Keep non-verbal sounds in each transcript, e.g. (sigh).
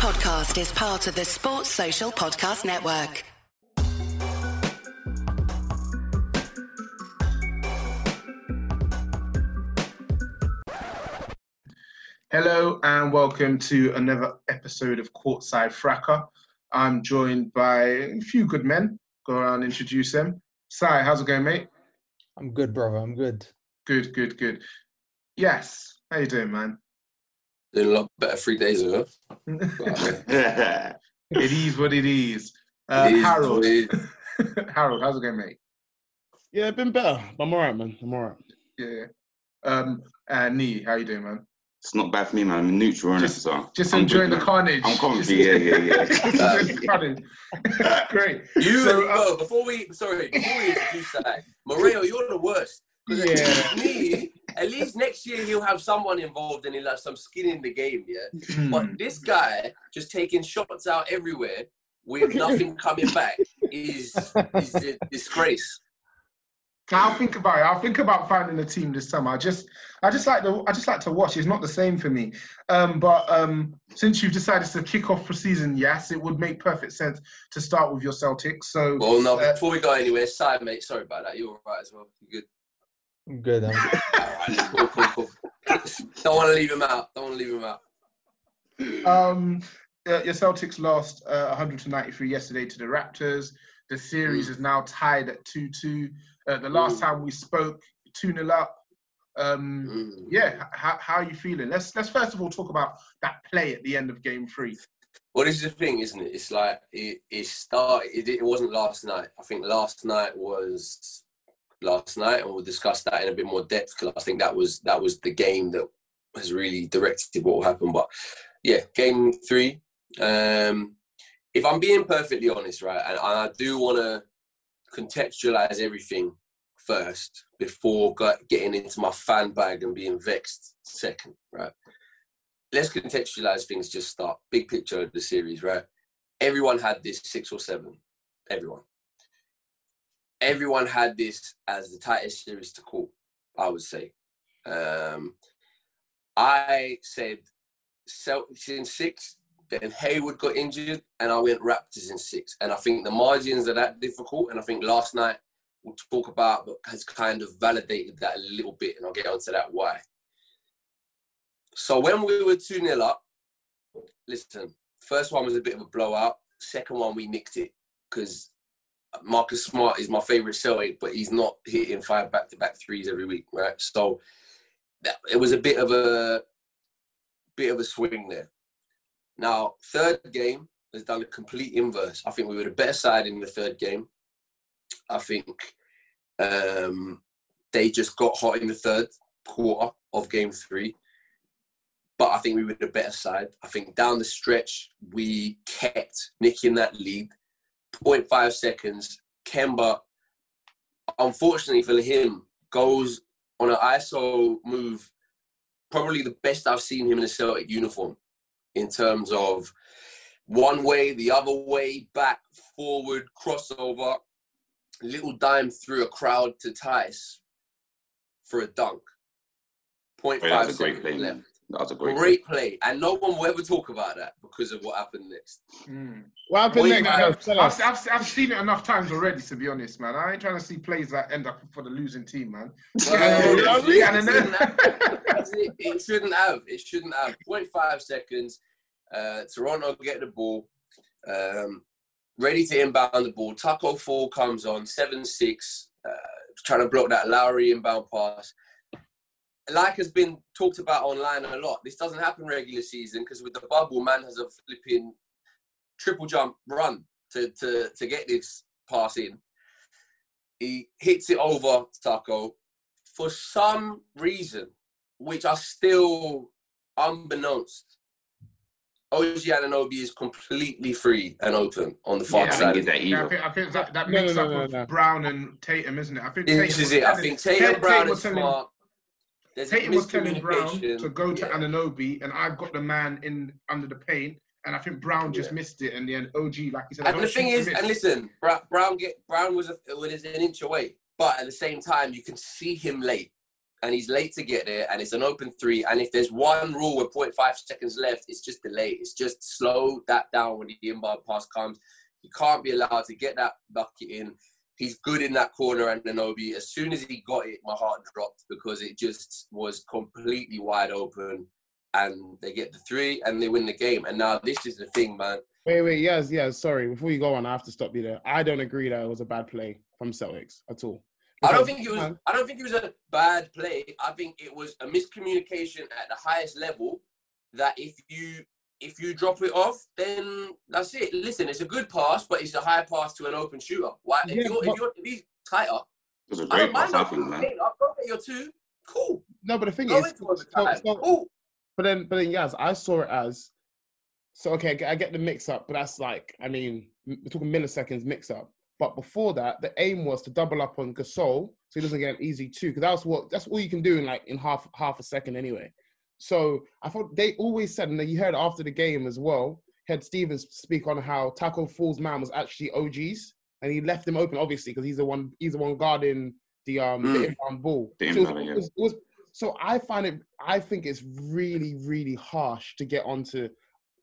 podcast is part of the Sports Social Podcast Network. Hello and welcome to another episode of Courtside Fracas. I'm joined by a few good men. Go around and introduce them. Sai, how's it going, mate? I'm good, brother. I'm good. Good, good, good. Yes. How you doing, man? Doing a lot better three days ago. (laughs) it is what it is. Uh, It is Harold. what it (laughs) Harold, how's it going, mate? Yeah, it's been better. I'm alright, man. I'm alright. Yeah. Um, uh, Nee, how you doing, man? It's not bad for me, man. I'm neutral in it, Just- so Just I'm enjoying good, the man. carnage. I'm comfy, yeah, yeah, yeah. (laughs) The carnage. Great. You So, uh, no, before we sorry, before we introduce that, Moreno, you're the worst. 'Cause Yeah. me, at least next year he'll have someone involved and he'll have some skin in the game, yeah. hmm. But this guy just taking shots out everywhere with nothing coming back is is a disgrace. I'll think about it. I'll think about finding a team this summer. I just, I just like to, I just like to watch. It's not the same for me. Um, but um, since you've decided to kick off for season, yes, it would make perfect sense to start with your Celtics. So, Well, no, Uh, before we go anywhere, side mate, sorry about that. You're all right as well. You're good? I'm good. I'm good. Cool, cool, cool. Don't want to leave him out. Don't want to leave him out. um, uh, your Celtics lost uh, 193 yesterday to the Raptors. The series is now tied at 2-2. Uh, the last Mm. time we spoke, 2-0 up. Um, Mm. yeah, h- how, how are you feeling? Let's let's first of all talk about that play at the end of Game Three. Well, this is the thing, isn't it? It's like it, it started. It, it wasn't last night. I think last night was last night, and we'll discuss that in a bit more depth because I think that was that was the game that has really directed what will happen. But yeah, game three. Um, if I'm being perfectly honest, right, and, I do want to contextualize everything first before getting into my fan bag and being vexed second, right? let's contextualize things. Just start big picture of the series, right? Everyone had this six or seven. Everyone. Everyone had this as the tightest series to call. I would say. Um, I said Celtics in six. Then Hayward got injured, and I went Raptors in six. And I think the margins are that difficult. And I think last night we'll talk about, but has kind of validated that a little bit, and I'll get onto that why. So when we were 2 0 up, listen, first one was a bit of a blowout. Second one, we nicked it because Marcus Smart is my favourite Celtic, but he's not hitting five back to back threes every week, right? So that, it was a bit of a bit of a swing there. Now, third game has done a complete inverse. I think we were the better side in the third game. I think um, they just got hot in the third quarter of game three but I think we were the better side. I think down the stretch, we kept nicking that lead. 0.5 seconds. Kemba, unfortunately for him, goes on an ISO move, probably the best I've seen him in a Celtic uniform in terms of one way, the other way, back, forward, crossover, little dime through a crowd to Theis for a dunk. 0.5 Wait, that was a great seconds left. Man. That was a great, Great play, and no one will ever talk about that because of what happened next. What happened Wait, next? man. I've. I've, I've seen it enough times already, to be honest, man. I ain't trying to see plays that end up for the losing team, man. Well, Yeah, it, yeah, shouldn't have, it, it shouldn't have. It shouldn't have. 0.5 seconds. Uh, Toronto get the ball. Um, ready to inbound the ball. Tacko Fall comes on, 7 6, uh, trying to block that Lowry inbound pass. Like has been talked about online a lot. This doesn't happen regular season because with the bubble, man has a flipping triple jump run to, to, to get this pass in. He hits it over Tacko. For some reason, which are still unbeknownst, OG Anunoby is completely free and open on the far Yeah, I side. think it's that Yeah, I think, I think that, that No, mix no, up no, of no, no. Brown and Tatum, isn't it? I think This Tatum is it. I think Tatum Brown was is telling- smart. There's Tatum was telling Brown to go to Yeah. Anunoby, and I've got the man in under the paint, and I think Brown just Yeah. missed it, and then OG, like he said, And the thing is, and listen, Brown get Brown was a, was an inch away, but at the same time, you can see him late. and he's late to get there, and it's an open three. And if there's one rule with 0.5 seconds left, it's just delay. It's just slow that down when the inbound pass comes. You can't be allowed to get that bucket in. He's good in that corner, and Anobi. As soon as he got it, my heart dropped because it just was completely wide open. And they get the three, and they win the game. And now this is the thing, man. Wait, wait, yes, yes. Sorry, before you go on, I have to stop you there. I don't agree that it was a bad play from Celtics at all. I don't think it was. I don't think it was a bad play. I think it was a miscommunication at the highest level. That if you if you drop it off, then that's it. Listen, it's a good pass, but it's a high pass to an open shooter. Why? If Yeah, you're but- if you're if he's tighter, It was a I great don't mind. pass, I that. think, man. Hey, I'll go get your two. Cool. No, but the thing Go is, so, so- Cool. but then, but then, yes, I saw it as. So okay, I get- I get the mix up, but that's like, I mean, we're talking milliseconds mix up. But before that, the aim was to double up on Gasol, so he doesn't get an easy two, because that's what that's all you can do in like in half half a second anyway. So I thought they always said, and then you heard after the game as well, had Stevens speak on how Tacko Fall's man was actually OG's, and he left him open obviously because he's the one he's the one guarding the um the Mm. inbound ball. The So it was- yeah. it was- so I find it. I think it's really, really harsh to get onto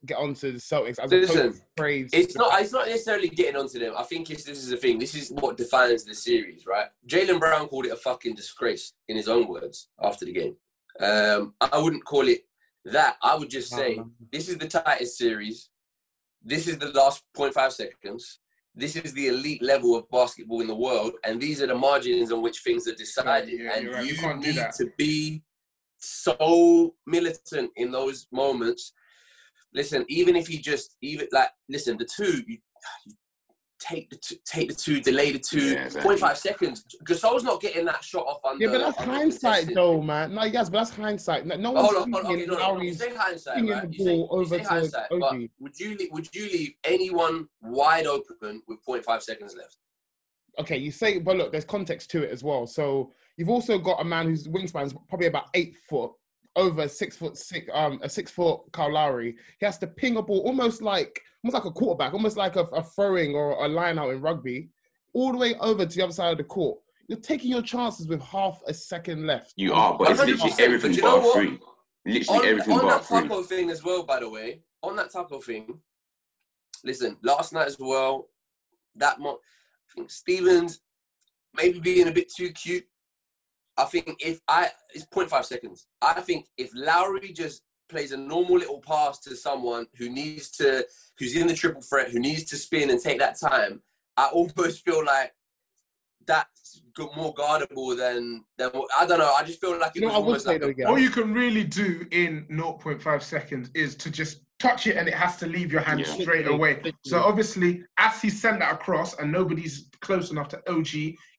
get onto the Celtics as Listen, to praise. It's not. It's not necessarily getting onto them. I think it's this is the thing. This is what defines the series, right? Jaylen Brown called it a fucking disgrace in his own words after the game. Um, I wouldn't call it that. I would just say this is the tightest series. This is the last 0.5 seconds. This is the elite level of basketball in the world, and these are the margins on which things are decided. yeah, and you're right. You you can't do need that. to be so militant in those moments. Listen, even if you just even like listen, the two you, you take the two, take the two, delay the two, Yeah, exactly. 0.5 seconds. Gasol's not getting that shot off under. yeah, but that's hindsight, contested. though, man. No, yes, but that's hindsight. No, no But one's hold on, hold on. Okay, no, no, no. You say hindsight, swinging right? the You say, ball you say to hindsight, but would you leave, would you leave anyone wide open with 0.5 seconds left? okay, you say, but look, there's context to it as well. So you've also got a man whose wingspan is probably about eight foot, over a six foot six, um, a six foot Kyle Lowry. He has to ping a ball almost like, almost like a quarterback, almost like a, a throwing or a line out in rugby, all the way over to the other side of the court. You're taking your chances with half a second left. You are, but it's 100%, literally but everything you but know a what? free. Literally on, everything on but a that free. taco thing as well, by the way, on that taco thing, listen, last night as well, that mo- I think Stevens maybe being a bit too cute. I think if I it's 0.5 seconds. I think if Lowry just plays a normal little pass to someone who needs to who's in the triple threat, who needs to spin and take that time, I almost (laughs) feel like that's more guardable than than what- I don't know. I just feel like it You know, was I would almost say like a again. All you can really do in 0.5 seconds is to just touch it and it has to leave your hand Yeah. straight away. So obviously, as he sent that across and nobody's close enough to OG,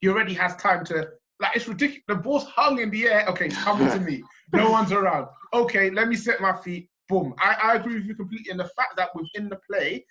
he already has time to. Like it's ridiculous. The ball's hung in the air. Okay, it's coming to me. No (laughs) one's around. Okay, let me set my feet. Boom. I, I agree with you completely. And the fact that within the play,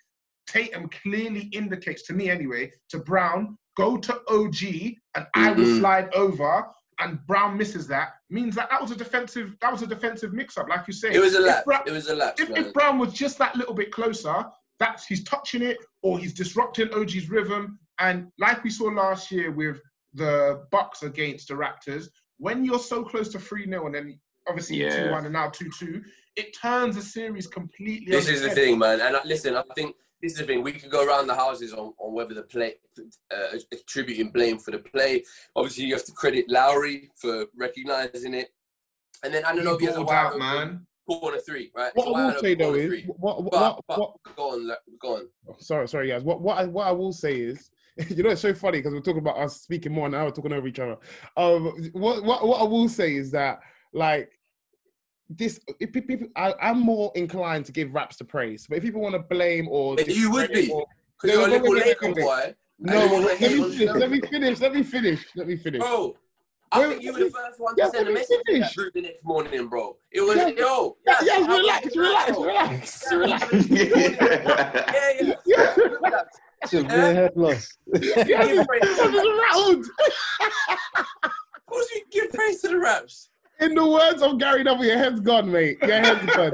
Tatum clearly indicates to me anyway to Brown, go to OG and I will Mhm. slide over. And Brown misses that means that that was a defensive that was a defensive mix-up, like you say. It was a. Bra- It was a lapse, if, if Brown was just that little bit closer, that's he's touching it or he's disrupting OG's rhythm. And like we saw last year with the Bucks against the Raptors, when you're so close to 3 0 and then obviously Yeah. 2 1 and now 2 2, it turns the series completely This is the thing, man. And listen, I think this is the thing. We could go around the houses on, on whether the play, uh, attributing blame for the play. Obviously, you have to credit Lowry for recognizing it. And then I don't know if he has a out, man. corner three, right? What a I will say though is, what, what, But, what, but what, go on, go on. sorry, sorry, guys. What what I, what I will say is, (laughs) you know, it's so funny because we're talking about us speaking more now, we're talking over each other. Um, what what what I will say is that like this, if people, I, I'm more inclined to give raps to praise, but if people want to blame or you would be. or- you're a little wait, wait, Laker wait, wait. boy. no, And you wanna let me finish. Let me finish. Let me finish. Let me finish. Bro, I Wait, think you were the first one yeah, to send a message to that group the next morning, bro. It was, Yeah. yo. Yeah, yes, yes, I was relax, tonight, relax, bro. relax, (laughs) Yeah, relax. Yeah, yeah. Yeah. Relax. Severe head loss. Yes, Give praise. I'm just rattled. Of course, you give praise to the raps. In the words of Gary W, your head's gone, mate. Your head's gone.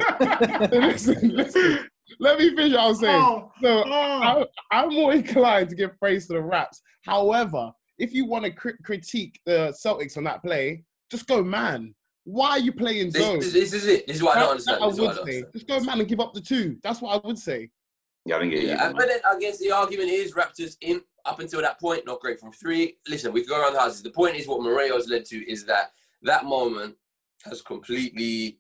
(laughs) Listen, listen. Let me finish what I was saying. Oh, So oh. I, I'm more inclined to give praise to the Raps. However, if you want to cri- critique the Celtics on that play, just go man. Why are you playing This, zone? is- this is it. This is what I don't That- that understand. This is what I would don't say. understand. Just go man and give up the two. That's what I would say. Yeah, I think it. Yeah, but then I guess the argument is Raptors in up until that point not great from three. Listen, we can go around the houses. The point is what Moreo's led to is that that moment has completely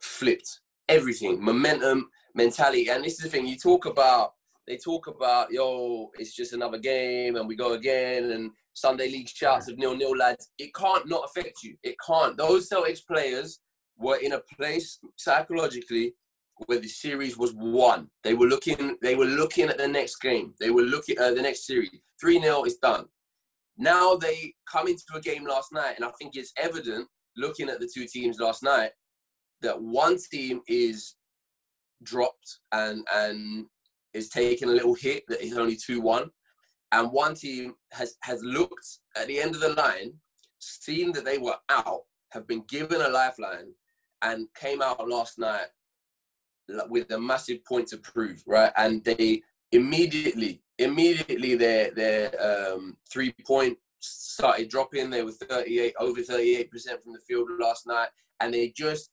flipped everything, momentum, mentality, and this is the thing you talk about. They talk about yo, it's just another game, and we go again, and Sunday League shouts of nil nil lads. It can't not affect you. It can't. Those Celtics players were in a place psychologically where the series was won. They were looking. They were looking at the next game. They were looking at the next series. Three 0 is done. Now they come into a game last night, and I think it's evident looking at the two teams last night that one team is dropped and and is taking a little hit that is only two one, and one team has has looked at the end of the line, seen that they were out, have been given a lifeline, and came out last night with a massive point to prove, right? And they immediately, immediately their their um, three point started dropping. They were 38 over 38 percent from the field last night, and they just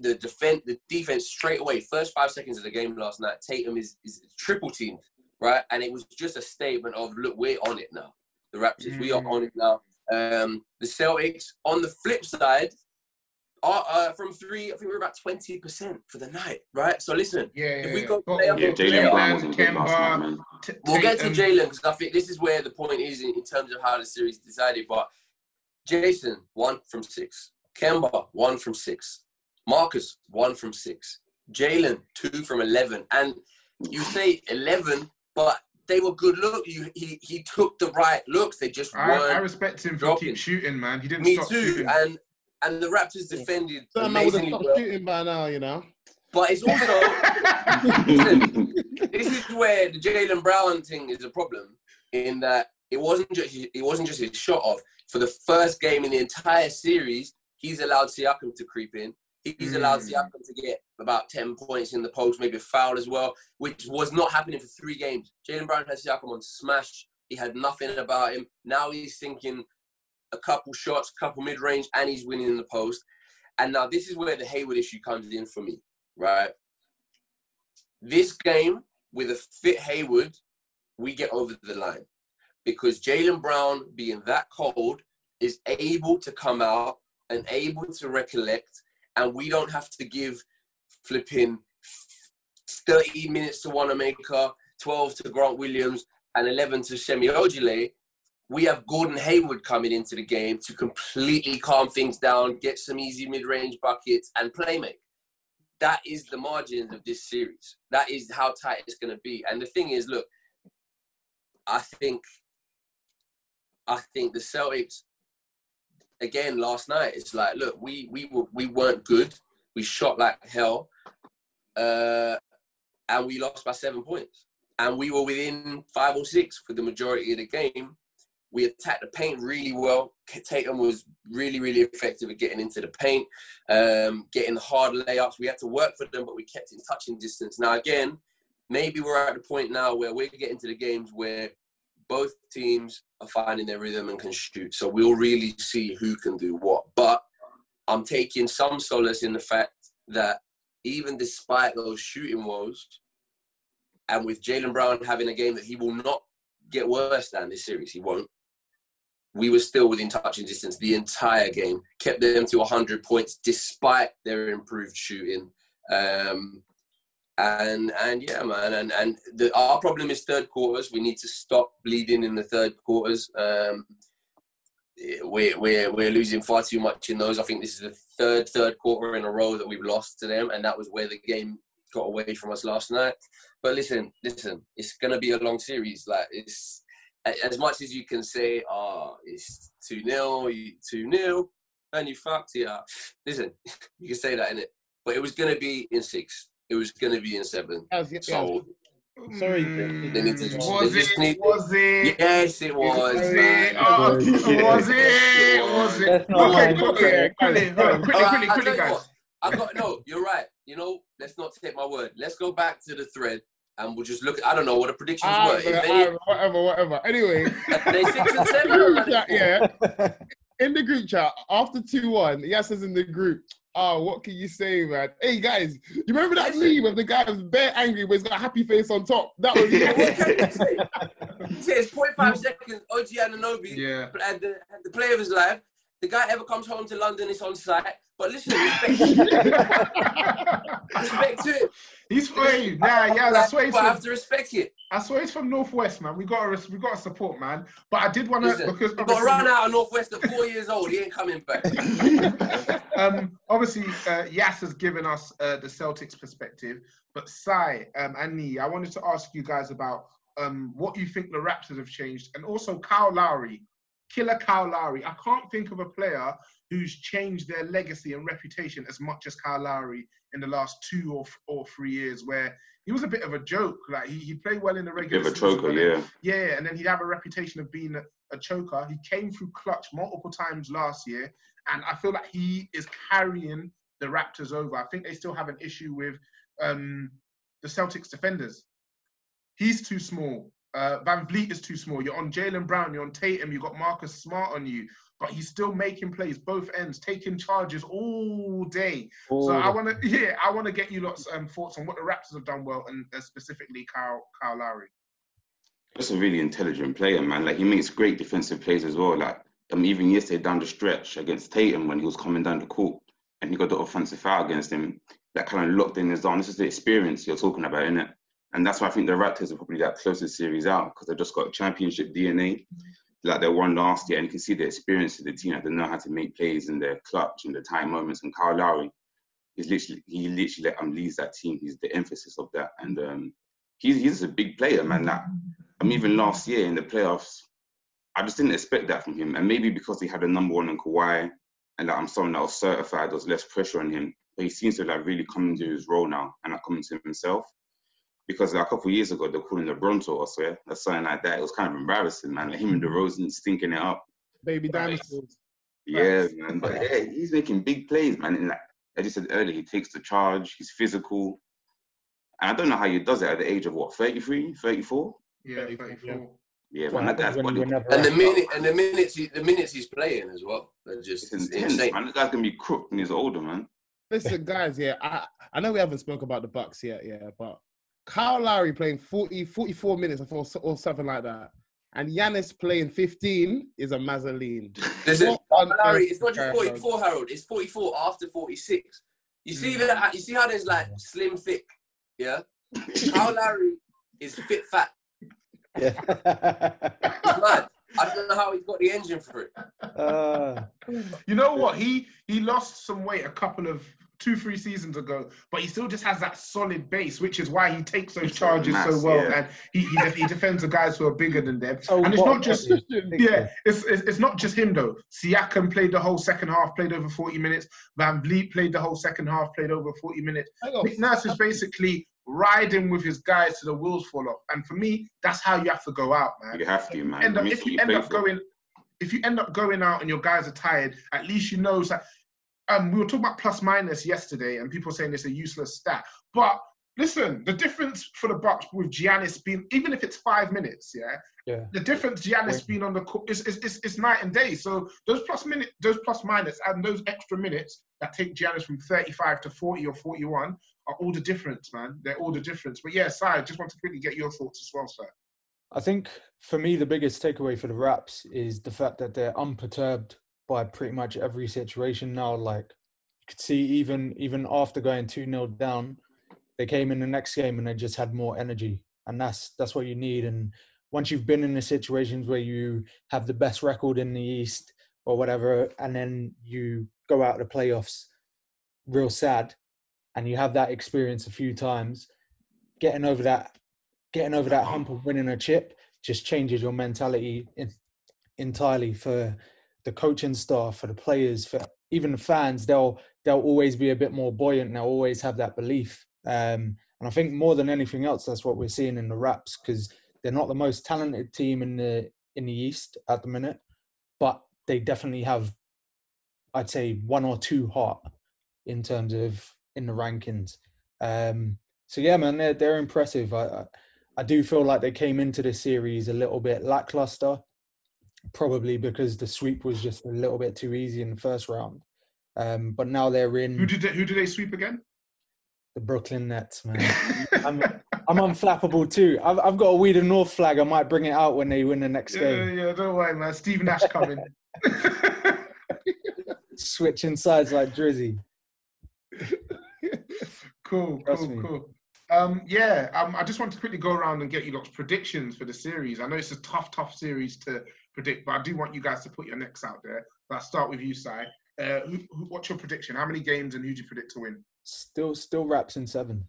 the defense the defense straight away first five seconds of the game last night. Tatum is is triple teamed, right? And it was just a statement of look, we're on it now. The Raptors, we are on it now. Um, the Celtics on the flip side are uh, from three. I think we're about twenty percent for the night, right? So listen, Yeah, yeah. If we go Yeah, Jaylen Brown wasn't good last night, man. T- We'll get to Jaylen because I think this is where the point is in, in terms of how the series decided. But Jason, one from six. Kemba, one from six. Marcus, one from six. Jaylen, two from 11. And you say 11, but they were good look. You, he, he took the right looks. They just I, I respect him for dropping. keep shooting, man. He didn't Me stop too. shooting. And and the Raptors defended That man would have amazingly stopped well. shooting by now, you know. But it's also (laughs) this is where the Jaylen Brown thing is a problem in that it wasn't just it wasn't just his shot off. For the first game in the entire series, he's allowed Siakam to creep in. He's allowed Mm. Siakam to get about 10 points in the post, maybe a foul as well, which was not happening for three games. Jaylen Brown had Siakam on smash. He had nothing about him. Now he's thinking a couple shots, couple mid range, and he's winning in the post. And now this is where the Hayward issue comes in for me, right? This game with a fit Hayward, we get over the line because Jaylen Brown, being that cold, is able to come out and able to recollect, and we don't have to give flipping 30 minutes to Wanamaker, 12 to Grant Williams, and 11 to Semi Ojeleye. We have Gordon Hayward coming into the game to completely calm things down, get some easy mid-range buckets, and play make. That is the margins of this series. That is how tight it's going to be. And the thing is, look, I think, I think the Celtics again last night. It's like, look, we we were we weren't good. We shot like hell, uh, and we lost by seven points. And we were within five or six for the majority of the game. We attacked the paint really well. Tatum was really, really effective at getting into the paint, um, getting hard layups. We had to work for them, but we kept in touching distance. Now, again, maybe we're at the point now where we're getting to the games where both teams are finding their rhythm and can shoot. So we'll really see who can do what. But I'm taking some solace in the fact that even despite those shooting woes, and with Jaylen Brown having a game that he will not get worse than this series, he won't. We were still within touching distance the entire game, kept them to 100 points despite their improved shooting. Um, and and yeah, man, and and the, our problem is third quarters. We need to stop bleeding in the third quarters. Um, we're we're we're losing far too much in those. I think this is the third third quarter in a row that we've lost to them, and that was where the game got away from us last night. But listen, listen, it's gonna be a long series. Like it's as much as you can say, oh, it's two 0 two 0 and you fucked it up. Listen, (laughs) you can say that in it, but it was gonna be in six. It was gonna be in seven. As, yeah, So Sorry, Mm, they need to- was they just it? need- was it? yes, it was. Was man. it? Oh, Was was it? Was it? That's not Okay, mine. okay, quickly, quickly, quickly, Alright, quickly, I'll quickly, tell you guys. what. I got no. You're right. You know, let's not take my word. Let's go back to the thread and we'll just look. I don't know what the predictions Ah, were. If man, any, ah, whatever, whatever. Anyway, they six and (laughs) seven. yeah, yeah. in the group chat after two one, he says in the group, "Oh, what can you say, man? Hey guys, you remember that Listen. meme of the guy was bare angry, but he's got a happy face on top? That was (laughs) What can you say? You say it's 0.5 seconds. OG Anunoby Yeah. at the, at the play of his life. The guy ever comes home to London, it's on site. But listen, respect, (laughs) respect to it. He's hey, nah, yeah, that's why he's But I have to respect it. I swear he's from Northwest, man. We got to we got to support, man. But I did want to because got obviously- run out of Northwest at four years old. He ain't coming back. (laughs) um, obviously, uh, Yas has given us uh, the Celtics perspective, but Sai um, and Nee, I wanted to ask you guys about um, what you think the Raptors have changed, and also Kyle Lowry, killer Kyle Lowry. I can't think of a player who's changed their legacy and reputation as much as Kyle Lowry in the last two or, or three years, where he was a bit of a joke. Like he, he played well in the Bit regular of a choker, yeah. yeah, and then he'd have a reputation of being a, a choker. He came through clutch multiple times last year, and I feel like he is carrying the Raptors over. I think they still have an issue with um, the Celtics defenders. He's too small. Uh, VanVleet is too small. You're on Jaylen Brown, you're on Tatum, you've got Marcus Smart on you, but he's still making plays both ends, taking charges all day. So I want to, (laughs) yeah, I want to get you lots um, thoughts on what the Raptors have done well, and uh, specifically Kyle Kyle Lowry. Just a really intelligent player, man. Like he makes great defensive plays as well. Like um, even yesterday down the stretch against Tatum when he was coming down the court and he got the offensive foul against him, that kind of locked in his zone. This is the experience you're talking about, isn't it? And that's why I think the Raptors are probably that closest series out because they've just got championship DNA, like they won last year, and you can see the experience of the team. That they know how to make plays in their clutch and the time moments. And Kyle Lowry, he's literally he literally like, um, leads that team. He's the emphasis of that, and um, he's he's a big player, man. That I mean, even last year in the playoffs, I just didn't expect that from him. And maybe because he had a number one in Kawhi, and that I'm someone that was certified, there was less pressure on him. But he seems to like really come into his role now and like come into himself. Because like, a couple of years ago, they called him the Bronto, I swear, or something like that. It was kind of embarrassing, man. Like him and mm-hmm. DeRozan stinking it up. baby Right. dinosaurs. Yeah, man. But yeah, he's making big plays, man. And like I just said earlier, he takes the charge. He's physical. And I don't know how he does it at the age of what, 33, 34? Yeah, 34, 34. Yeah, Well, man. That guy's when body you were never And the minute and the minutes he, the minutes he's playing as well. They're just it's it's intense, insane. man. That guy's gonna be crooked when he's older, man. Listen, guys, yeah, I, I know we haven't spoke about the Bucks yet, yeah, but Kyle Lowry playing 40, 44 minutes or, or something like that, and Giannis playing 15 is a mazzoline. (laughs) Listen, What on Larry, it's not just is going on? 44, Harold. It's 44 after 46. You see Mm. that? You see how there's like slim, thick. Yeah. Kyle Larry is fit, fat. Yeah. Mad. I don't know how he's got the engine for it. uh, You know what? He he lost some weight a couple of two three seasons ago, but he still just has that solid base, which is why he takes those He's got charges so well, yeah. and he he, he defends the guys who are bigger than them. so and it's what not just (laughs) yeah, it's, it's it's not just him though. Siakam played the whole second half, played over forty minutes. VanVleet played the whole second half, played over forty minutes. Nick Nurse is basically riding with his guys to the wheels fall off, and for me, that's how you have to go out, man You have to, man. end up, if it's you end up going, if you end up going out and your guys are tired, at least you know. That, um, we were talking about plus minus yesterday, and people saying it's a useless stat. But listen, the difference for the Bucks with Giannis being, even if it's five minutes, yeah, Yeah. the difference Giannis Yeah. being on the court is, is, is, is night and day. So those plus minute, those plus minus, and those extra minutes that take Giannis from 35 to 40 or 41 are all the difference, man. They're all the difference. But yeah, Si, I just want to quickly get your thoughts as well, sir. I think for me, the biggest takeaway for the Raps is the fact that they're unperturbed by pretty much every situation now. Like you could see, even even after going two 0 down, they came in the next game and they just had more energy, and that's that's what you need. And once you've been in the situations where you have the best record in the East or whatever, and then you go out to the playoffs, real sad, and you have that experience a few times, getting over that getting over that hump of winning a chip just changes your mentality in, entirely for the coaching staff, for the players, for even the fans. They'll they'll always be a bit more buoyant. They'll always have that belief. Um, and I think more than anything else, that's what we're seeing in the Raps because they're not the most talented team in the in the East at the minute, but they definitely have, I'd say, one or two hot in terms of in the rankings. Um, so yeah, man, they're they're impressive. I, I I do feel like they came into this series a little bit lackluster. Probably because the sweep was just a little bit too easy in the first round. Um, but now they're in. Who did they, who did they sweep again? The Brooklyn Nets, man. (laughs) I'm, I'm unflappable too. I've, I've got a We the North flag. I might bring it out when they win the next yeah, game. yeah, don't worry, man. Steve Nash coming. (laughs) Switching sides like Drizzy. (laughs) cool, Trust cool, me. cool. Um, yeah, um, I just want to quickly go around and get you lot's predictions for the series. I know it's a tough, tough series to predict, but I do want you guys to put your necks out there. I'll start with you, Sai. Uh, who, who, what's your prediction? How many games and who do you predict to win? Still, still Raps in seven.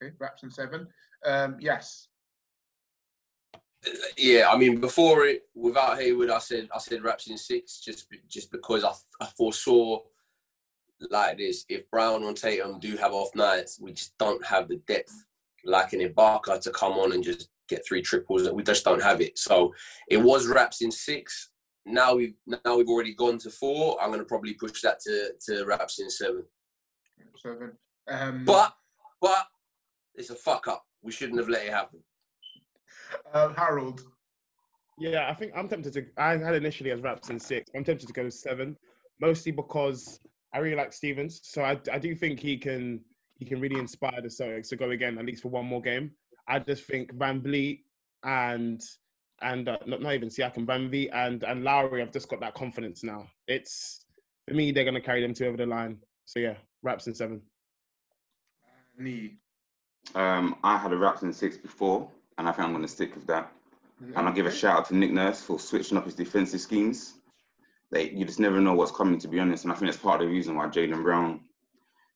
Okay, Raps in seven. Um, yes. Yeah, I mean, before it, without Hayward, I said I said Raps in six, just just because I, I foresaw like this. If Brown and Tatum do have off nights, we just don't have the depth like an Ibaka to come on and just get three triples. We just don't have it. So it was Raps in six. Now we've now we've already gone to four. I'm gonna probably push that to to Raps in seven. Seven. Um, But but it's a fuck up. We shouldn't have let it happen. uh, Harold. Yeah, I think I'm tempted to. I had initially as Raps in six. I'm tempted to go seven, mostly because I really like Stevens. So I, I do think he can he can really inspire the Celtics to go again at least for one more game. I just think VanVleet and and uh, not, not even Siakam, VanVleet and and Lowry have just got that confidence now. It's for me they're gonna carry them two over the line. So yeah, Raps in seven. Nee. Um, I had a Raps in six before, and I think I'm going to stick with that. And I'll give a shout out to Nick Nurse for switching up his defensive schemes. They, you just never know what's coming, to be honest. And I think that's part of the reason why Jaylen Brown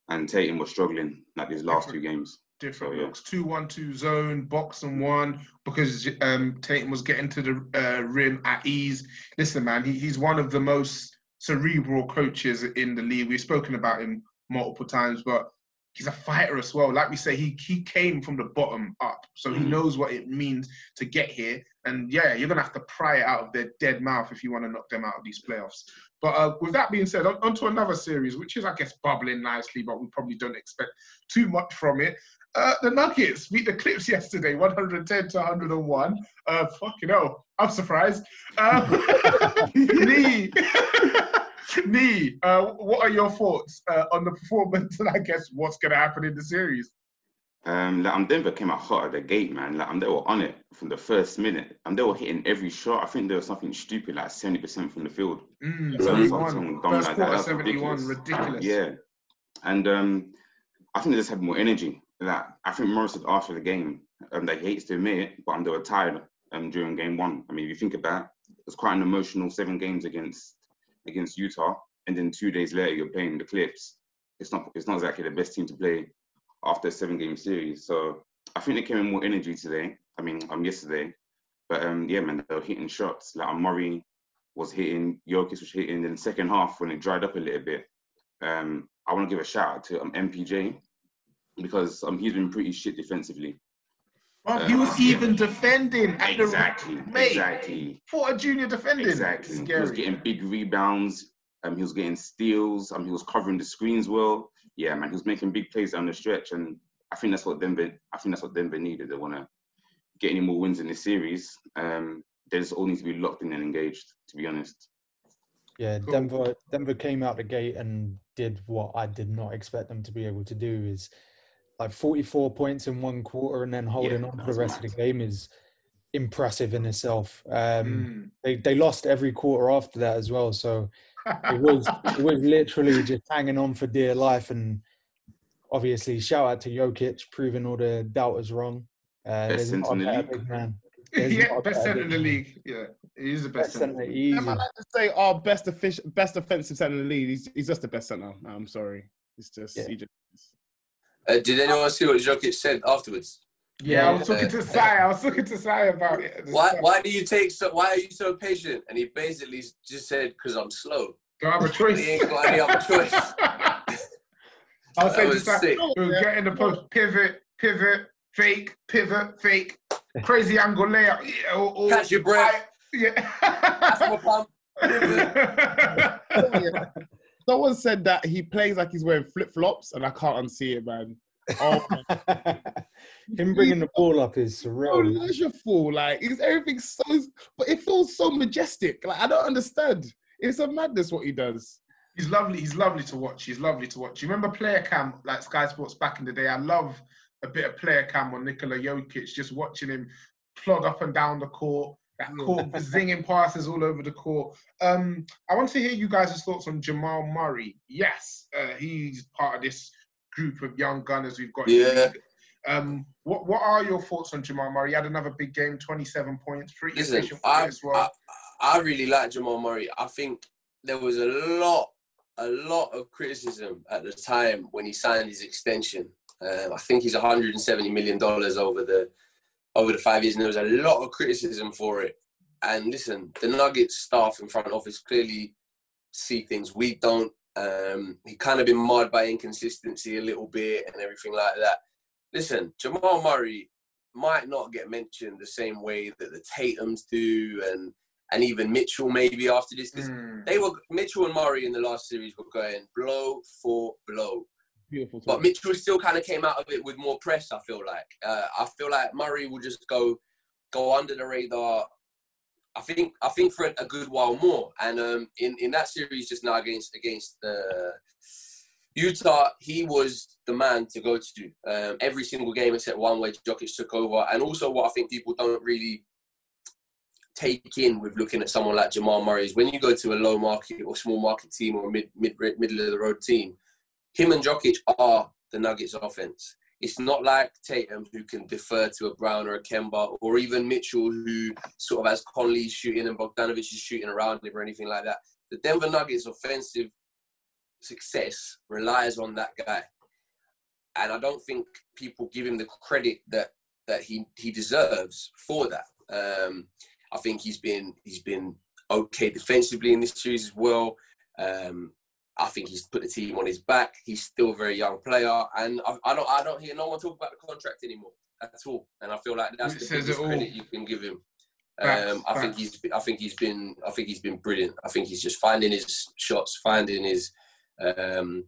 and Tatum were struggling like these last two games. different So, yeah. looks. Two one two zone, box and one because um, Tatum was getting to the uh, rim at ease. Listen, man, he, he's one of the most cerebral coaches in the league. We've spoken about him multiple times, but he's a fighter as well. Like we say, he he came from the bottom up, so he Mhm. knows what it means to get here. And yeah, you're gonna have to pry it out of their dead mouth if you want to knock them out of these playoffs. But uh, with that being said, on, on to another series, which is, I guess, bubbling nicely, but we probably don't expect too much from it. Uh, the Nuggets beat the Clips yesterday, 110 to 101. Uh, fucking hell, I'm surprised. Um, Nee, Nee, uh, what are your thoughts uh, on the performance (laughs) and I guess what's going to happen in the series? Um, like, um, Denver came out hot at the gate, man. Like, um, they were on it from the first minute. And they were hitting every shot. I think there was something stupid, like 70% from the field. Mm, So, 71. something dumb First like that. That's 71. ridiculous. Ridiculous. Yeah. And um, I think they just had more energy. Like, I think Morris said after the game um, that he hates to admit it, but um, they were tired um, during game one. I mean, if you think about it, it was quite an emotional seven games against against Utah. And then two days later, you're playing the Clips. It's not it's not exactly the best team to play after a seven game series. So I think they came in more energy today. I mean, um, yesterday. But um, yeah, man, they were hitting shots. Like um, Murray was hitting, Jokic was hitting. In the second half, when it dried up a little bit, um, I want to give a shout out to um, MPJ because um, he's been pretty shit defensively. Well, he was even defending at Exactly, the mate, exactly, for a junior defending. exactly. He was getting big rebounds. Um, he was getting steals. Um, he was covering the screens well. Yeah, man, he was making big plays down the stretch, and I think that's what Denver. I think that's what Denver needed. They want to get any more wins in this series. Um, they just all need to be locked in and engaged. To be honest. Yeah, Cool. Denver Denver came out the gate and did what I did not expect them to be able to do is like 44 points in one quarter and then holding Yeah, on for the rest of the game is impressive in itself. Um, Mm. they they lost every quarter after that as well, so (laughs) it was it was literally just hanging on for dear life. And obviously, shout out to Jokic proving all the doubters wrong. Uh, Best centre in the league. man. (laughs) There's yeah, best center in the league. Yeah, he's the best Best center. centre, easy. I like to say our best effic- best offensive center in the league. He's, he's just the best center. I'm sorry. It's just Yeah. he just. Uh, did anyone see what Jokic said afterwards? Yeah, I was talking to Sai. I was talking to Sai about it. Why why do you take so? Why are you so patient? And he basically just said, "Because I'm slow." Do I have a choice? He ain't got any other choice. (laughs) I was That saying to was Sai, sick. get in the post, pivot, pivot, fake, pivot, fake, crazy angle layup. Yeah, or, or, Catch your breath. That's my Yeah. (laughs) pump. (laughs) Someone said that he plays like he's wearing flip flops, and I can't unsee it, man. Oh, (laughs) Him bringing the ball up is so surreal. leisureful. Like, is everything so, but it feels so majestic. Like, I don't understand. It's a madness what he does. He's lovely. He's lovely to watch. He's lovely to watch. You remember player cam like Sky Sports back in the day? I love a bit of player cam on Nikola Jokic, just watching him plod up and down the court. That court zinging passes all over the court. Um, I want to hear you guys' thoughts on Jamal Murray. Yes, uh, he's part of this group of young gunners we've got. Yeah. Um, what what are your thoughts on Jamal Murray? He had another big game, 27 points, pretty Listen, efficient I, as well. I, I really like Jamal Murray. I think there was a lot, a lot of criticism at the time when he signed his extension. Um, I think he's 170 million dollars over the over the five years, and there was a lot of criticism for it. And listen, the Nuggets staff and front office clearly see things we don't. Um, he kind of been marred by inconsistency a little bit and everything like that. Listen, Jamal Murray might not get mentioned the same way that the Tatum's do, and and even Mitchell maybe after this. 'cause Mm. They were Mitchell and Murray in the last series were going blow for blow. Beautiful. But. Mitchell still kind of came out of it with more press. I feel like. Uh, I feel like Murray will just go go under the radar. I think I think for a, a good while more. And um, in in that series just now against against uh, Utah, he was the man to go to um, every single game except one where Jokic took over. And also, what I think people don't really take in with looking at someone like Jamal Murray is when you go to a low market or small market team or mid, mid middle of the road team, him and Jokic are the Nuggets offense. It's not like Tatum who can defer to a Brown or a Kemba or even Mitchell who sort of has Conley shooting and Bogdanovich is shooting around him or anything like that. The Denver Nuggets offensive success relies on that guy. And I don't think people give him the credit that that he, he deserves for that. Um, I think he's been he's been okay defensively in this series as well. Um, I think he's put the team on his back. He's still a very young player, and I, I don't I don't hear no one talk about the contract anymore at all. And I feel like that's It the biggest credit you can give him. Facts, Um, I think he's I think he's been I think he's been brilliant. I think he's just finding his shots, finding his um,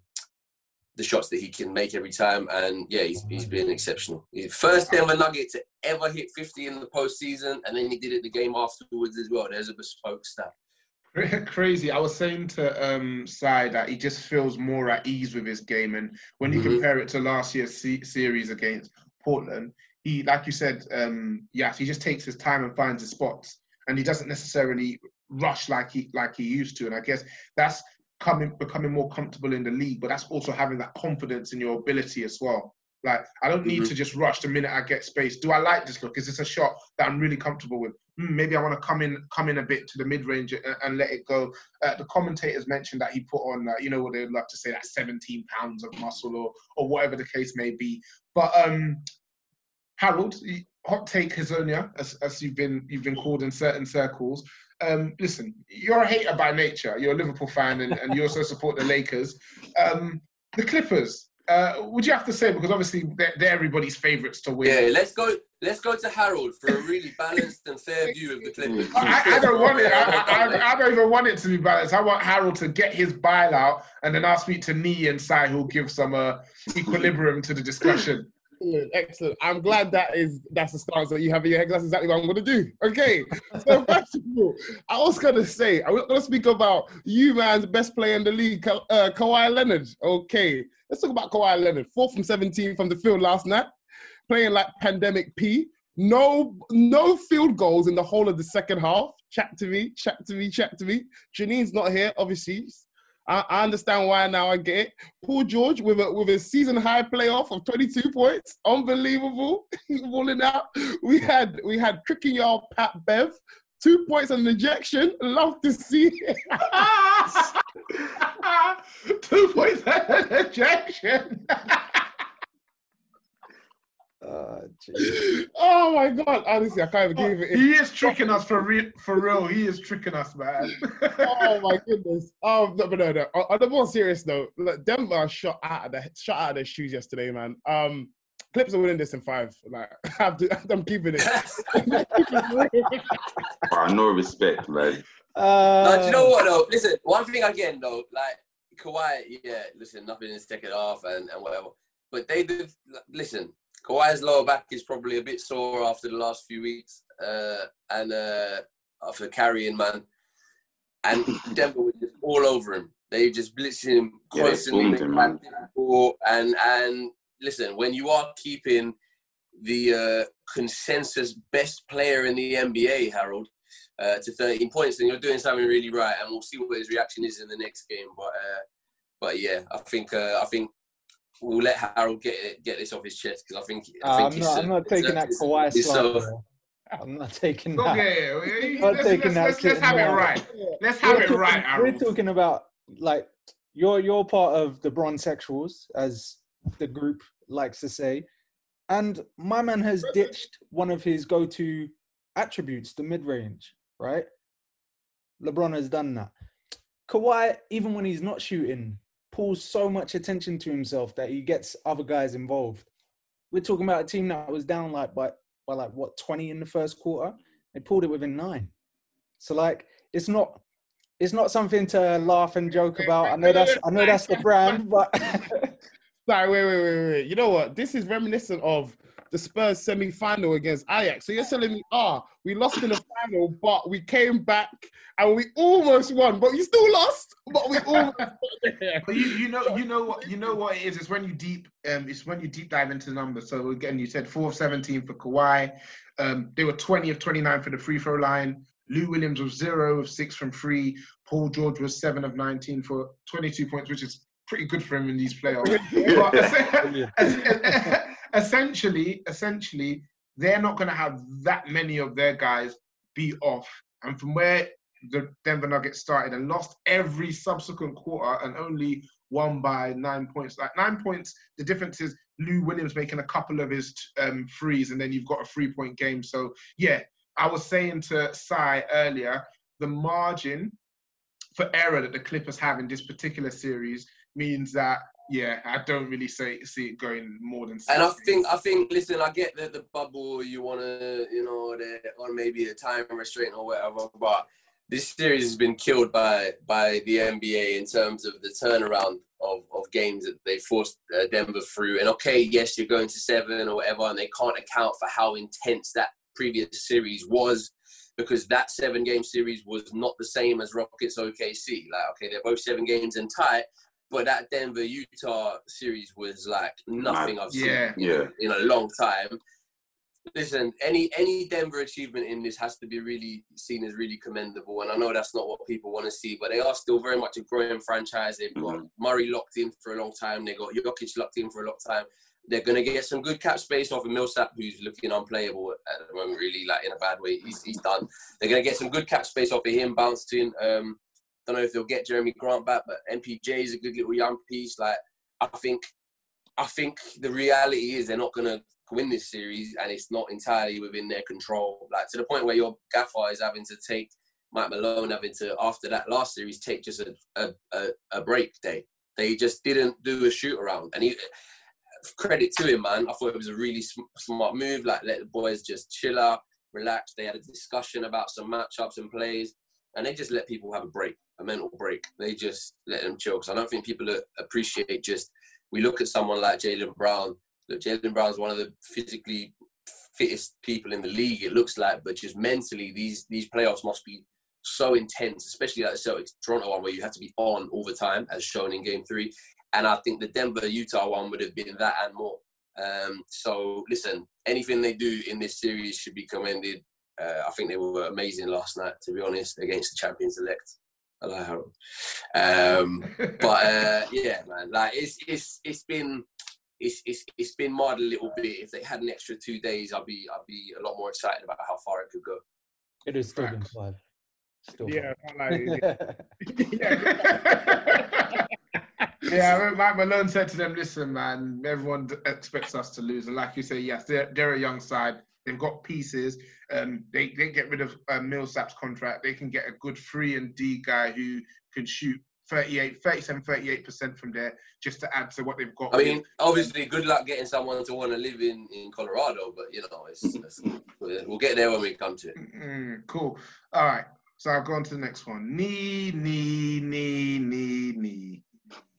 the shots that he can make every time, and yeah, he's, he's been exceptional. He's first ever Nugget to ever hit 50 in the postseason, and then he did it the game afterwards as well. There's a bespoke stat. (laughs) Crazy. I was saying to um Sai that he just feels more at ease with his game, and when you Mhm. compare it to last year's se- series against Portland, he, like you said, um, yes, he just takes his time and finds his spots, and he doesn't necessarily rush like he like he used to. And I guess that's coming becoming more comfortable in the league, but that's also having that confidence in your ability as well. Like I don't need Mhm. to just rush the minute I get space. Do I like this look? Is this a shot that I'm really comfortable with? Hmm, maybe I want to come in come in a bit to the mid range and, and let it go. Uh, the commentators mentioned that he put on, uh, you know, what they'd love to say, that 17 pounds of muscle or or whatever the case may be. But um, Harold, hot take Hazonia, as, as you've been you've been called in certain circles. Um, listen, you're a hater by nature. You're a Liverpool fan, and, and you also support the Lakers. Um, the Clippers. Uh, would you have to say because obviously they're, they're everybody's favourites to win? Yeah, let's go. Let's go to Harold for a really balanced and fair (laughs) view of the Clippers. I, I don't want it. I, I, (laughs) I don't even want it to be balanced. I want Harold to get his bile out, and then I'll speak to Nee and Sai, who'll give some uh, equilibrium to the discussion. Excellent, excellent. I'm glad that is that's the stance that you have in your head. That's exactly what I'm going to do. Okay. So (laughs) first of all, I was going to say I'm going to speak about you man's best player in the league, Ka- uh, Kawhi Leonard. Okay, let's talk about Kawhi Leonard. Four from 17 from the field last night, playing like pandemic P. No, no field goals in the whole of the second half. Chat to me, chat to me, chat to me. Janine's not here, obviously. I, I understand why now. I get it. Paul George with a with a season high playoff of 22 points, unbelievable. (laughs) He's balling out. We had we had tricking y'all Pat Bev, two points on an ejection. Love to see. it. (laughs) (laughs) Two points and ejection. Uh, oh my god! Honestly, I can't even give it. he is tricking us for real. For real, he is tricking us, man. oh my (laughs) goodness. Um, no, but no, no. On, on the more serious note, look, Denver shot out of the shot out of their shoes yesterday, man. Um, Clips are winning this in five. Like, I have to, I'm keeping it. Wow, (laughs) no respect, man. Uh, No, do you know what though? Listen, one thing again though, like Kawhi, yeah, listen, nothing is taken off and, and whatever. but they did. Listen, Kawhi's lower back is probably a bit sore after the last few weeks, uh, and uh, after carrying man, and (laughs) Denver was just all over him. They just blitzed him constantly. They him, and and listen, when you are keeping the uh, consensus best player in the NBA, Harold, uh, to 13 points, then you're doing something really right, and we'll see what his reaction is in the next game. But uh, but yeah, I think uh, I think we'll let Harold get it, get this off his chest because I think I Uh, think I'm not. uh, I'm not taking uh, that it's- Kawhi it's slander. so- I'm not taking that. Okay, yeah, Not let's, taking let's, that let's, let's shit have it right. Let's We're have it talking- right, We're talking about like you're you're part of the bronze sexuals, as the group likes to say, and my man has ditched one of his go-to attributes, the mid-range. Right? LeBron has done that. Kawhi, even when he's not shooting, pulls so much attention to himself that he gets other guys involved. We're talking about a team that was down like by by like what 20 in the first quarter. They pulled it within nine. So like it's not it's not something to laugh and joke about. I know that's I know that's the brand, but (laughs) Sorry, wait, wait, wait, wait. You know what? This is reminiscent of the Spurs semi-final against Ajax. So you're telling me, ah, we lost in the final, but we came back and we almost won, but we still lost, but we almost got. (laughs) But you, you know, you know what, you know what it is. It's when you deep, um, it's when you deep dive into the numbers. So again, you said four of seventeen for Kawhi. Um, they were twenty of twenty nine for the free throw line. Lou Williams was zero of six from free. Paul George was seven of nineteen for twenty two points, which is pretty good for him in these playoffs. (laughs) but (laughs) essentially, essentially, they're not going to have that many of their guys be off. And from where the Denver Nuggets started and lost every subsequent quarter and only won by nine points. Like nine points, the difference is Lou Williams making a couple of his um, threes, and then you've got a three point game. So yeah, I was saying to Sai earlier, the margin for error that the Clippers have in this particular series means that yeah, I don't really say, see it going more than. And I think. I think, listen, I get that the bubble, you want to, you know, the, or maybe a time restraint or whatever, but this series has been killed by by the NBA in terms of the turnaround of, of games that they forced uh, Denver through. And okay, yes, you're going to seven or whatever, and they can't account for how intense that previous series was because that seven game series was not the same as Rockets OKC. Like, okay, they're both seven games and tight, but that Denver Utah series was like nothing I've seen Yeah. in, Yeah. in a long time. Listen, any any Denver achievement in this has to be really seen as really commendable, and I know that's not what people want to see, but they are still very much a growing franchise. They've got Mhm. Murray locked in for a long time. They got Jokic locked in for a long time. They're going to get some good cap space off of Millsap, who's looking unplayable at the moment, really like in a bad way. He's, he's done. They're going to get some good cap space off of him bouncing. Um, don't know if they'll get Jerami Grant back, but MPJ is a good little young piece. Like I think, I think the reality is they're not going to win this series, and it's not entirely within their control. Like to the point where your gaffer is having to take Mike Malone having to after that last series take just a a, a, a break day. They just didn't do a shoot around, and he credit to him, man. I thought it was a really smart move. Like let the boys just chill out, relax. They had a discussion about some matchups and plays, and they just let people have a break, a mental break. They just let them chill. Because I don't think people appreciate just. We look at someone like Jaylen Brown. Look, Jaylen Brown's one of the physically fittest people in the league. It looks like, but just mentally, these these playoffs must be so intense, especially like the Celtics Toronto one, where you have to be on all the time, as shown in Game Three. And I think the Denver Utah one would have been that and more. Um, so listen, anything they do in this series should be commended. Uh, I think they were amazing last night, to be honest, against the champions elect. Hello, Harold. Um, (laughs) but uh, yeah, man, like it's it's it's been it's it's it's been marred a little bit. If they had an extra two days, I'd be I'd be a lot more excited about how far it could go. it has still been Facts. five. Still Yeah, five. not like, (laughs) yeah. yeah, I remember Mike Malone said to them, "Listen, man, everyone d- expects us to lose, and like you say, yes, they're they're a young side. They've got pieces. Um, they they get rid of uh, Millsap's contract. They can get a good free and D guy who can shoot 38, 37, 38 percent from there, just to add to what they've got. I mean, obviously, good luck getting someone to want to live in, in Colorado, but you know, it's, it's we'll get there when we come to it. Mm, cool. All right. So I'll go on to the next one. Knee, knee, knee, knee, knee.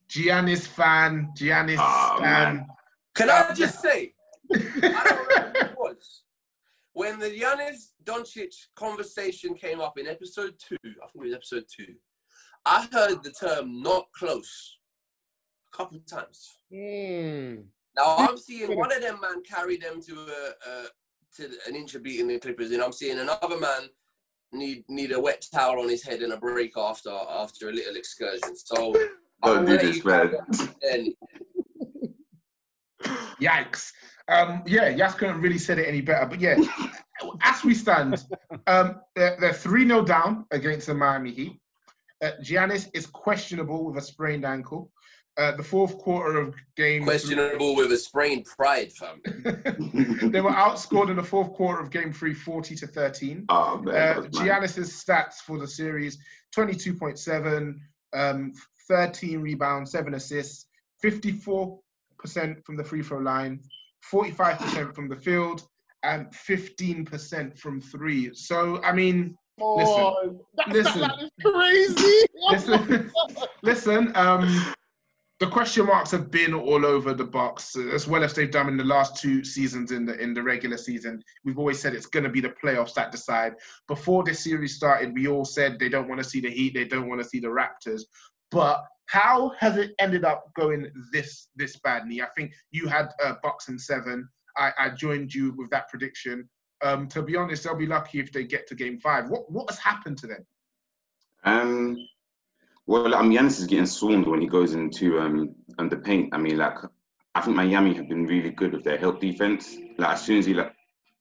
Giannis fan, Giannis stan. man. Can I just say, (laughs) I don't know who it was. When the Giannis Doncic conversation came up in episode two, I think it was episode two, I heard the term not close a couple of times. Hmm. Now I'm seeing one of them man carry them to a, a to an inch of beating the Clippers, and I'm seeing another man need need a wet towel on his head and a break after after a little excursion. So Don't I'll do this, man. (laughs) Yikes. Um, yeah, Yas couldn't really said it any better. But yeah, (laughs) as we stand, um, they're, they're 3 0 down against the Miami Heat. Uh, Giannis is questionable with a sprained ankle. Uh, the fourth quarter of game. Questionable with a sprained pride, fam. (laughs) (laughs) they were outscored in the fourth quarter of game three, 40 to 13. Oh man, Uh, was mad. Giannis's stats for the series 22.7, um, 13 rebounds, 7 assists, 54% from the free throw line, 45% from the field, and 15% from three. So, I mean, Oh, that's, listen. That, that is crazy. listen, (laughs) listen um, the question marks have been all over the box as well as they've done in the last two seasons in the in the regular season. We've always said it's going to be the playoffs that decide. Before this series started, we all said they don't want to see the Heat, they don't want to see the Raptors. But how has it ended up going this this badly? I think you had uh, Bucks and seven. I, I joined you with that prediction. Um, to be honest, they'll be lucky if they get to Game Five. What what has happened to them? Um, well, mean, Giannis is getting swarmed when he goes into um under paint. I mean, like, I think Miami have been really good with their help defense. Like, as soon as he like,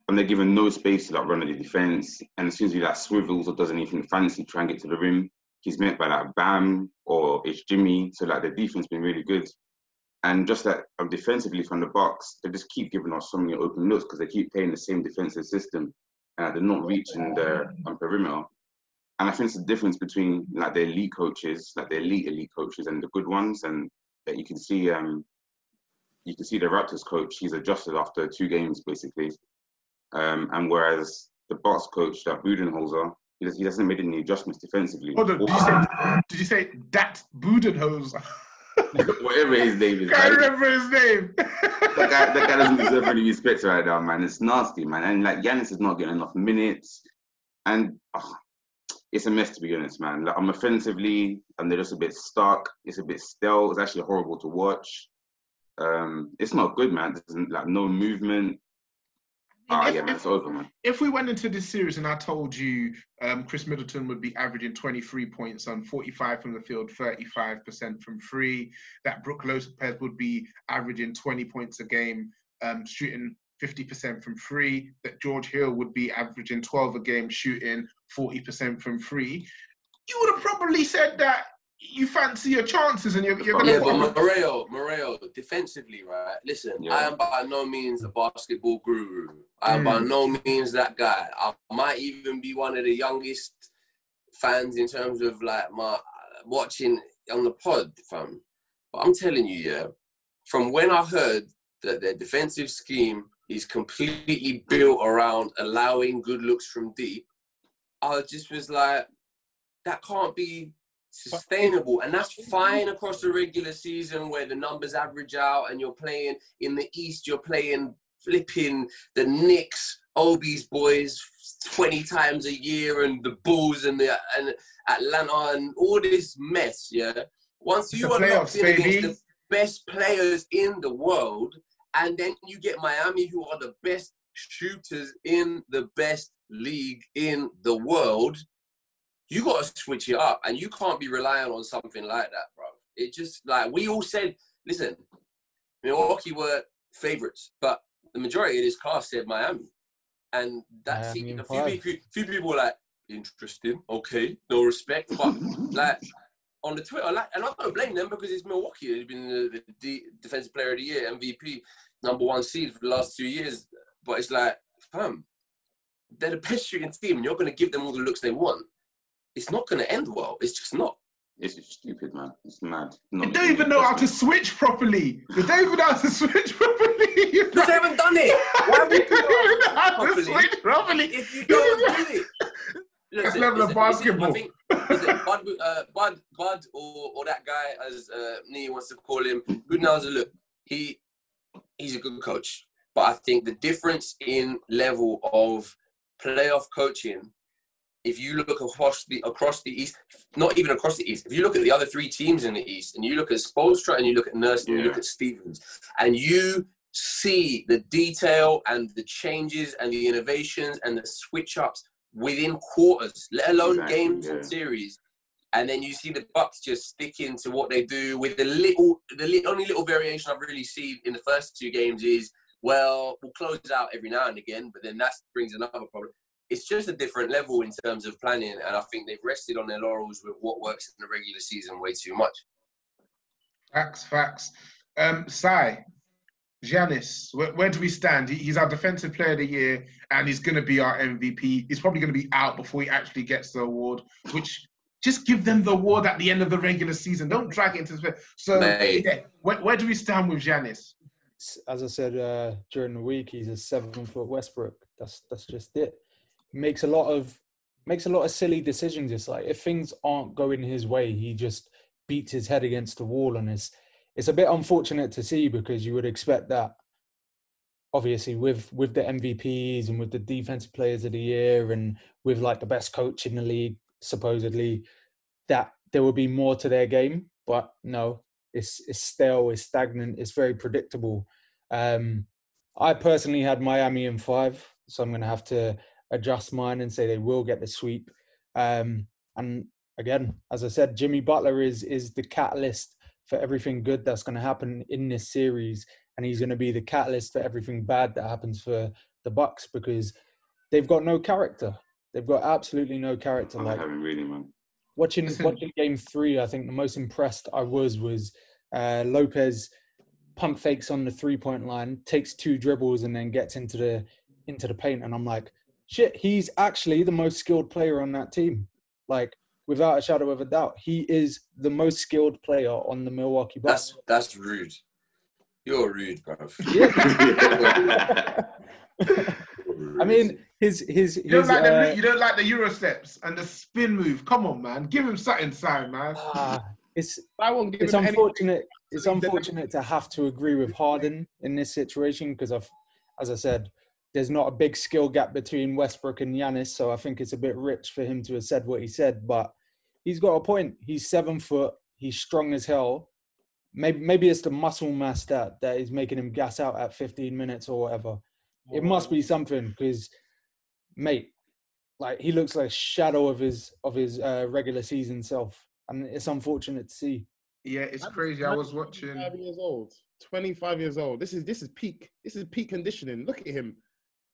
when they're given no space to like run at the defense, and as soon as he like swivels or does anything fancy, try and get to the rim, he's met by like Bam or it's Jimmy. So like, the defense been really good. And just that um, defensively from the box, they just keep giving us so many open looks because they keep playing the same defensive system, and they're not reaching the um, perimeter. And I think it's the difference between like the elite coaches, like the elite elite coaches, and the good ones, and that you can see. Um, you can see the Raptors coach; he's adjusted after two games basically. Um, and whereas the Bucks coach, that Budenholzer, he, does, he hasn't made any adjustments defensively. Hold on, did you say, did you say that Budenholzer? (laughs) Whatever his name is, Can't remember his name. that guy, that guy doesn't deserve (laughs) any respect right now, man. It's nasty, man. And like Giannis is not getting enough minutes, and ah, it's a mess to be honest, man. Like I'm offensively, and they're just a bit stuck. It's a bit stale. It's actually horrible to watch. Um, it's not good, man. There's like no movement. Ah, if, yeah, man, if- man. if we went into this series and I told you um, Khris Middleton would be averaging 23 points on 45 from the field, 35% from free, that Brook Lopez would be averaging 20 points a game, um, shooting 50% from free, that George Hill would be averaging 12 a game, shooting 40% from free, you would have probably said that you fancy your chances and you're, you're going Yeah, to but Moreo, Moreo, defensively, right? Listen, Yeah. I am by no means a basketball guru. I am by Mm. no means that guy. I might even be one of the youngest fans in terms of like my watching on the pod, fam. But I'm telling you, yeah, from when I heard that their defensive scheme is completely built around allowing good looks from deep, I just was like, that can't be sustainable. And that's fine across the regular season where the numbers average out and you're playing in the East, you're playing flipping the Knicks, Obi's boys 20 times a year and the Bulls and the and Atlanta and all this mess, yeah. Once you are locked in against the best players in the world, and then you get Miami, who are the best shooters in the best league in the world, you got to switch it up, and you can't be relying on something like that, bro. It just like we all said. Listen, Milwaukee were favorites, but the majority of this cast said Miami, and that's Miami a few, five. few, people were like interesting, okay, no respect, but like on the Twitter, like, and I don't blame them because it's Milwaukee. They've been the, the defensive player of the year, MVP, number one seed for the last two years. But it's like, fam, they're the best shooting team, and you're going to give them all the looks they want. It's not going to end well. It's just not. It's stupid, man. It's mad. They Not don't even know how to switch properly. They don't even know how to switch properly. Because they haven't done it. Why would They you don't even know how to switch properly. (laughs) If you don't do it, That's level of basketball. I think is it Bud, uh, Bud, Bud, or, or that guy, as uh, Nee wants to call him, Budenholzer. Look, he he's a good coach, but I think the difference in level of playoff coaching, if you look across the across the East, not even across the East, if you look at the other three teams in the East, and you look at Spoelstra and you look at Nurse and you look at Stevens, and you see the detail and the changes and the innovations and the switch ups within quarters, let alone Exactly, games yeah. and series. And then you see the Bucks just sticking to what they do with the little, the li- only little variation I've really seen in the first two games is, well, we'll close it out every now and again, but then that brings another problem. It's just a different level in terms of planning, and I think they've rested on their laurels with what works in the regular season way too much. Facts, facts. Um, Sai, Giannis, where, where do we stand? He, he's our defensive player of the year, and he's going to be our MVP. He's probably going to be out before he actually gets the award. Which just give them the award at the end of the regular season. Don't drag it into the. So, Mate. yeah, where, where do we stand with Giannis? as I said uh, during the week, he's a seven foot Westbrook. That's that's just it. Makes a lot of makes a lot of silly decisions. It's like if things aren't going his way, he just beats his head against the wall, and it's it's a bit unfortunate to see because you would expect that. Obviously, with with the MVPs and with the defensive players of the year, and with like the best coach in the league, supposedly, that there will be more to their game. But no, it's it's stale, it's stagnant, it's very predictable. Um, I personally had Miami in five, so I'm going to have to adjust mine and say they will get the sweep. Um, and again, as I said, Jimmy Butler is is the catalyst for everything good that's going to happen in this series, and he's going to be the catalyst for everything bad that happens for the Bucks because they've got no character. They've got absolutely no character. I Like haven't really, man. watching watching game three, I think the most impressed I was was uh, Lopez pump fakes on the three point line, takes two dribbles, and then gets into the into the paint. And I'm like, shit, he's actually the most skilled player on that team. Like without a shadow of a doubt, he is the most skilled player on the Milwaukee Bucks. That's that's rude. You're rude, bro. (laughs) (laughs) I mean, his his, his You don't like uh, the you don't like the Euro steps and the spin move. Come on, man, give him something, Sai, man. ah, it's I won't give it's him any- unfortunate. It's So he's the- unfortunate to have to agree with Harden in this situation because I've, as I said, there's not a big skill gap between Westbrook and Giannis, so I think it's a bit rich for him to have said what he said. But he's got a point. He's seven foot. He's strong as hell. Maybe maybe it's the muscle mass that that is making him gas out at 15 minutes or whatever. It must be something because, mate, like he looks like a shadow of his of his uh, regular season self, and it's unfortunate to see. Yeah, it's Man- crazy. I man was watching. 25 years old. 25 years old. This is this is peak. This is peak conditioning. Look at him.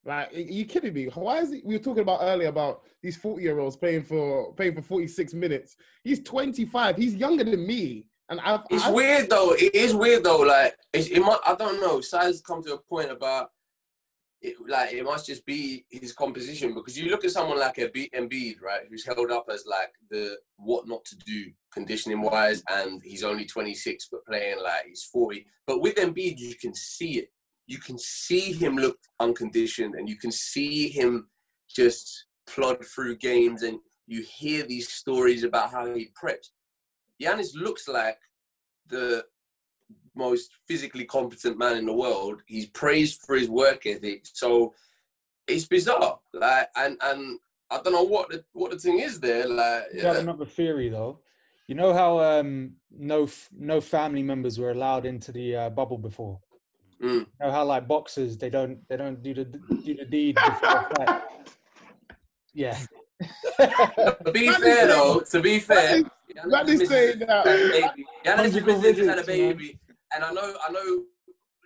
Like, are you kidding me? Why is he? We were talking about earlier about these 40 year olds playing for playing for 46 minutes. He's 25. He's younger than me. And I've, It's I've weird though. It is weird though. Like it's, it might, I don't know. Size come to a point about it, like it must just be his composition because you look at someone like a Embiid, right, who's held up as like the what not to do conditioning wise, and he's only 26 but playing like he's 40. But with Embiid, you can see it. You can see him look unconditioned, and you can see him just plod through games, and you hear these stories about how he preps. Giannis looks like the most physically competent man in the world. He's praised for his work ethic. So it's bizarre. Like and and I don't know what the what the thing is there. Like have yeah. another theory though. You know how um, no f- no family members were allowed into the uh, bubble before. Mm. You know how like boxers they don't they don't do the do the deed before a fight. (laughs) Yeah. to be Man fair though, to be fair, man Giannis is misses saying that. had a baby. Giannis Conjugal misses just had a baby, and I know I know.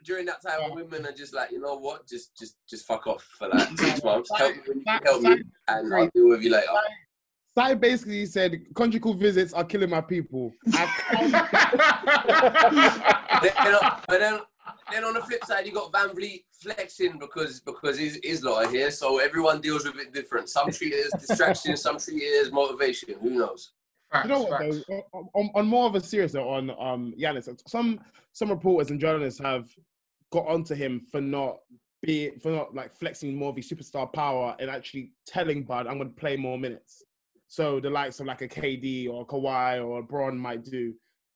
During that time, women are just like, you know what, just just just fuck off for like six months. Help me when you can help me, and I'll deal with you later. Sai basically said conjugal visits are killing my people. (laughs) I then, then- but then, then on the flip side, you got VanVleet flexing because because his his lot are here, so everyone deals with it different. Some treat it as distraction, some treat it as motivation. Who knows? You know what? Though, on, on- on more of a serious note, on um Giannis, some some reporters and journalists have got onto him for not be for not like flexing more of his superstar power and actually telling Bud, "I'm going to play more minutes." So the likes of like a KD or a Kawhi or a Bron might do.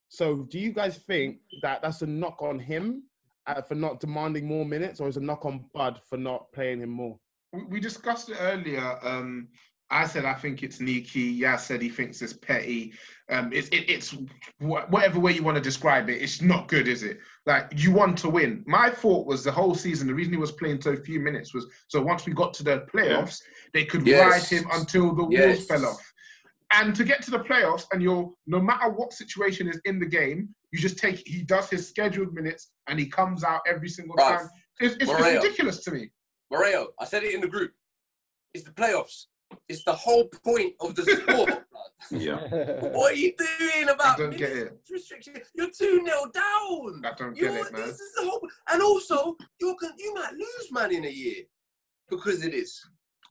So do you guys think that that's a knock on him? Uh, for not demanding more minutes, or is it knock on Bud for not playing him more? We- We discussed it earlier. Um, I said I think it's Niki. Yaz said he thinks it's petty. Um, it's it, it's wh- whatever way you want to describe it. It's not good, is it? Like you want to win. My thought was the whole season. The reason he was playing so few minutes was so once we got to the playoffs, they could Yes. ride him until the Yes. wheels fell off. And to get to the playoffs, and you're no matter what situation is in the game, you just take. He does his scheduled minutes, and he comes out every single Bruv, time. It's, it's, it's ridiculous to me. Moreo, I said it in the group. It's the playoffs. It's the whole point of the sport. (laughs) Yeah. (laughs) what are you doing about don't get minutes restriction? You're two nil down. I don't You get it, man. this is the whole, and also you can you might lose man in a year because of this.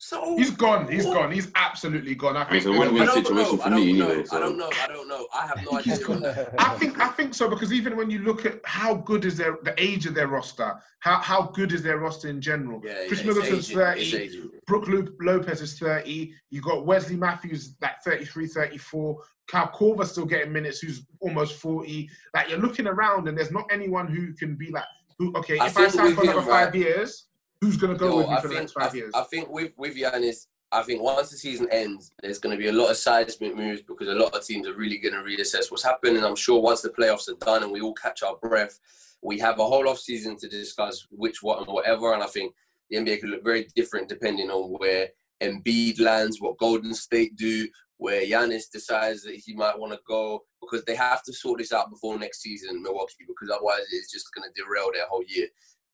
So He's gone. He's What? gone. He's absolutely gone. I I think. it's a win-win situation know. for me know. anyway. I So. don't know. I don't know. I have no he's idea. gone. I think I think so because even when you look at how good is their the age of their roster, how how good is their roster in general? Yeah, Khris yeah, Middleton's aging. 30, aging. Brook Lopez is 30, you got Wesley Matthews like 33, 34, Cal Korver still getting minutes who's almost 40. Like you're looking around and there's not anyone who can be like who okay, I if I sign for another five right, years, who's gonna go Yo, with me I for the think next five I, years? I think with with Giannis, I think once the season ends, there's going to be a lot of seismic moves because a lot of teams are really going to reassess what's happened. And I'm sure once the playoffs are done and we all catch our breath, we have a whole off season to discuss which, what, and whatever. And I think the NBA could look very different depending on where Embiid lands, what Golden State do, where Giannis decides that he might want to go, because they have to sort this out before next season, in Milwaukee, because otherwise it's just going to derail their whole year.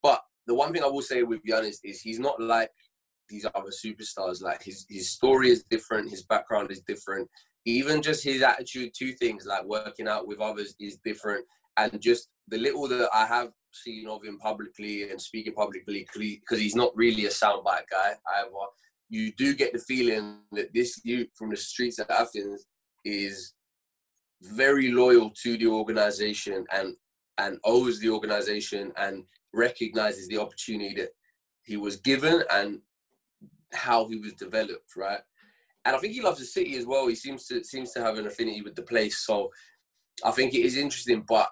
But the one thing I will say with Giannis is he's not like these other superstars. Like his his story is different, his background is different. Even just his attitude to things like working out with others is different. And just the little that I have seen of him publicly and speaking publicly, because he's not really a soundbite guy either. You do get the feeling that this youth from the streets of Athens is very loyal to the organization and and owes the organization and recognizes the opportunity that he was given and how he was developed, right? And I think he loves the city as well. He seems to seems to have an affinity with the place. So I think it is interesting, but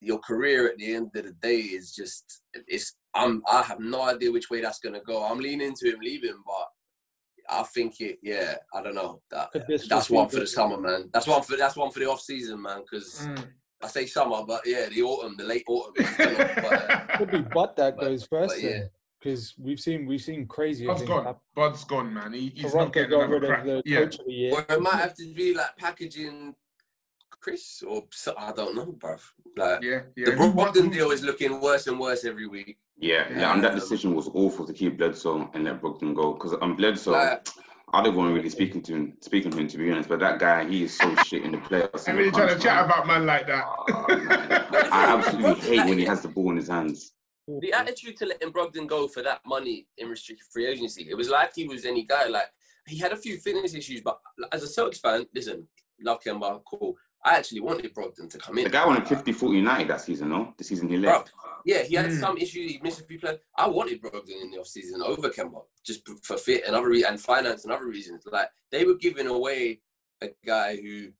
your career at the end of the day is just it's I'm I have no idea which way that's gonna go. I'm leaning into him leaving, but I think it yeah, I don't know. That that's one for the- the summer, man. That's one for that's one for the off season, man, because Mm. I say summer, but yeah, the autumn, the late autumn. I don't but, uh, (laughs) Could be Bud that But- goes first but yeah. because we've seen we've seen crazy. Bud's things gone. happen. Bud's gone, man. He, he's Toronto not getting got another rid crack. of the Yeah. coach of the year. Or it might have to be like packaging Chris or I don't know, bruv. Like Yeah, yeah. the Who- Brogdon deal is looking worse and worse every week. Yeah, yeah, Yeah. and that decision was awful to keep Bledsoe and let Brogdon go because I'm Bledsoe. Like- I don't want really speaking to him, speaking to him to be honest. But that guy, he is so shit in the playoffs. I'm and really trying to chat about man like that. Oh, man. I absolutely (laughs) hate when he has the ball in his hands. The attitude to letting Brogdon go for that money in restricted free agency, it was like he was any guy. Like he had a few fitness issues, but as a Celtics fan, listen, love Kemba, cool. I actually wanted Brogdon to come in. The guy wanted 50 40 United that season, no? The season he Bruv, left. Yeah, he had Mm. some issues. He missed a few players. I wanted Brogdon in the offseason over Kemba, just for fit and other re- and finance and other reasons. Like they were giving away a guy who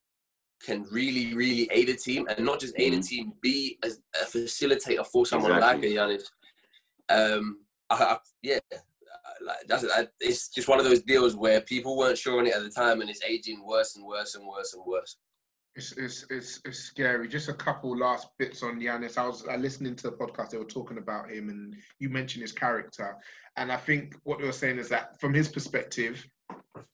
can really, really aid a team, and not just aid a Mhm. team, be a, a facilitator for someone Exactly. like a Giannis. Um, I, I, yeah, like that's I, it's just one of those deals where people weren't sure on it at the time, and it's aging worse and worse and worse and worse. It's, it's, it's, it's scary. Just a couple last bits on Giannis. I was uh, listening to the podcast, they were talking about him, and you mentioned his character. And I think what they were saying is that from his perspective,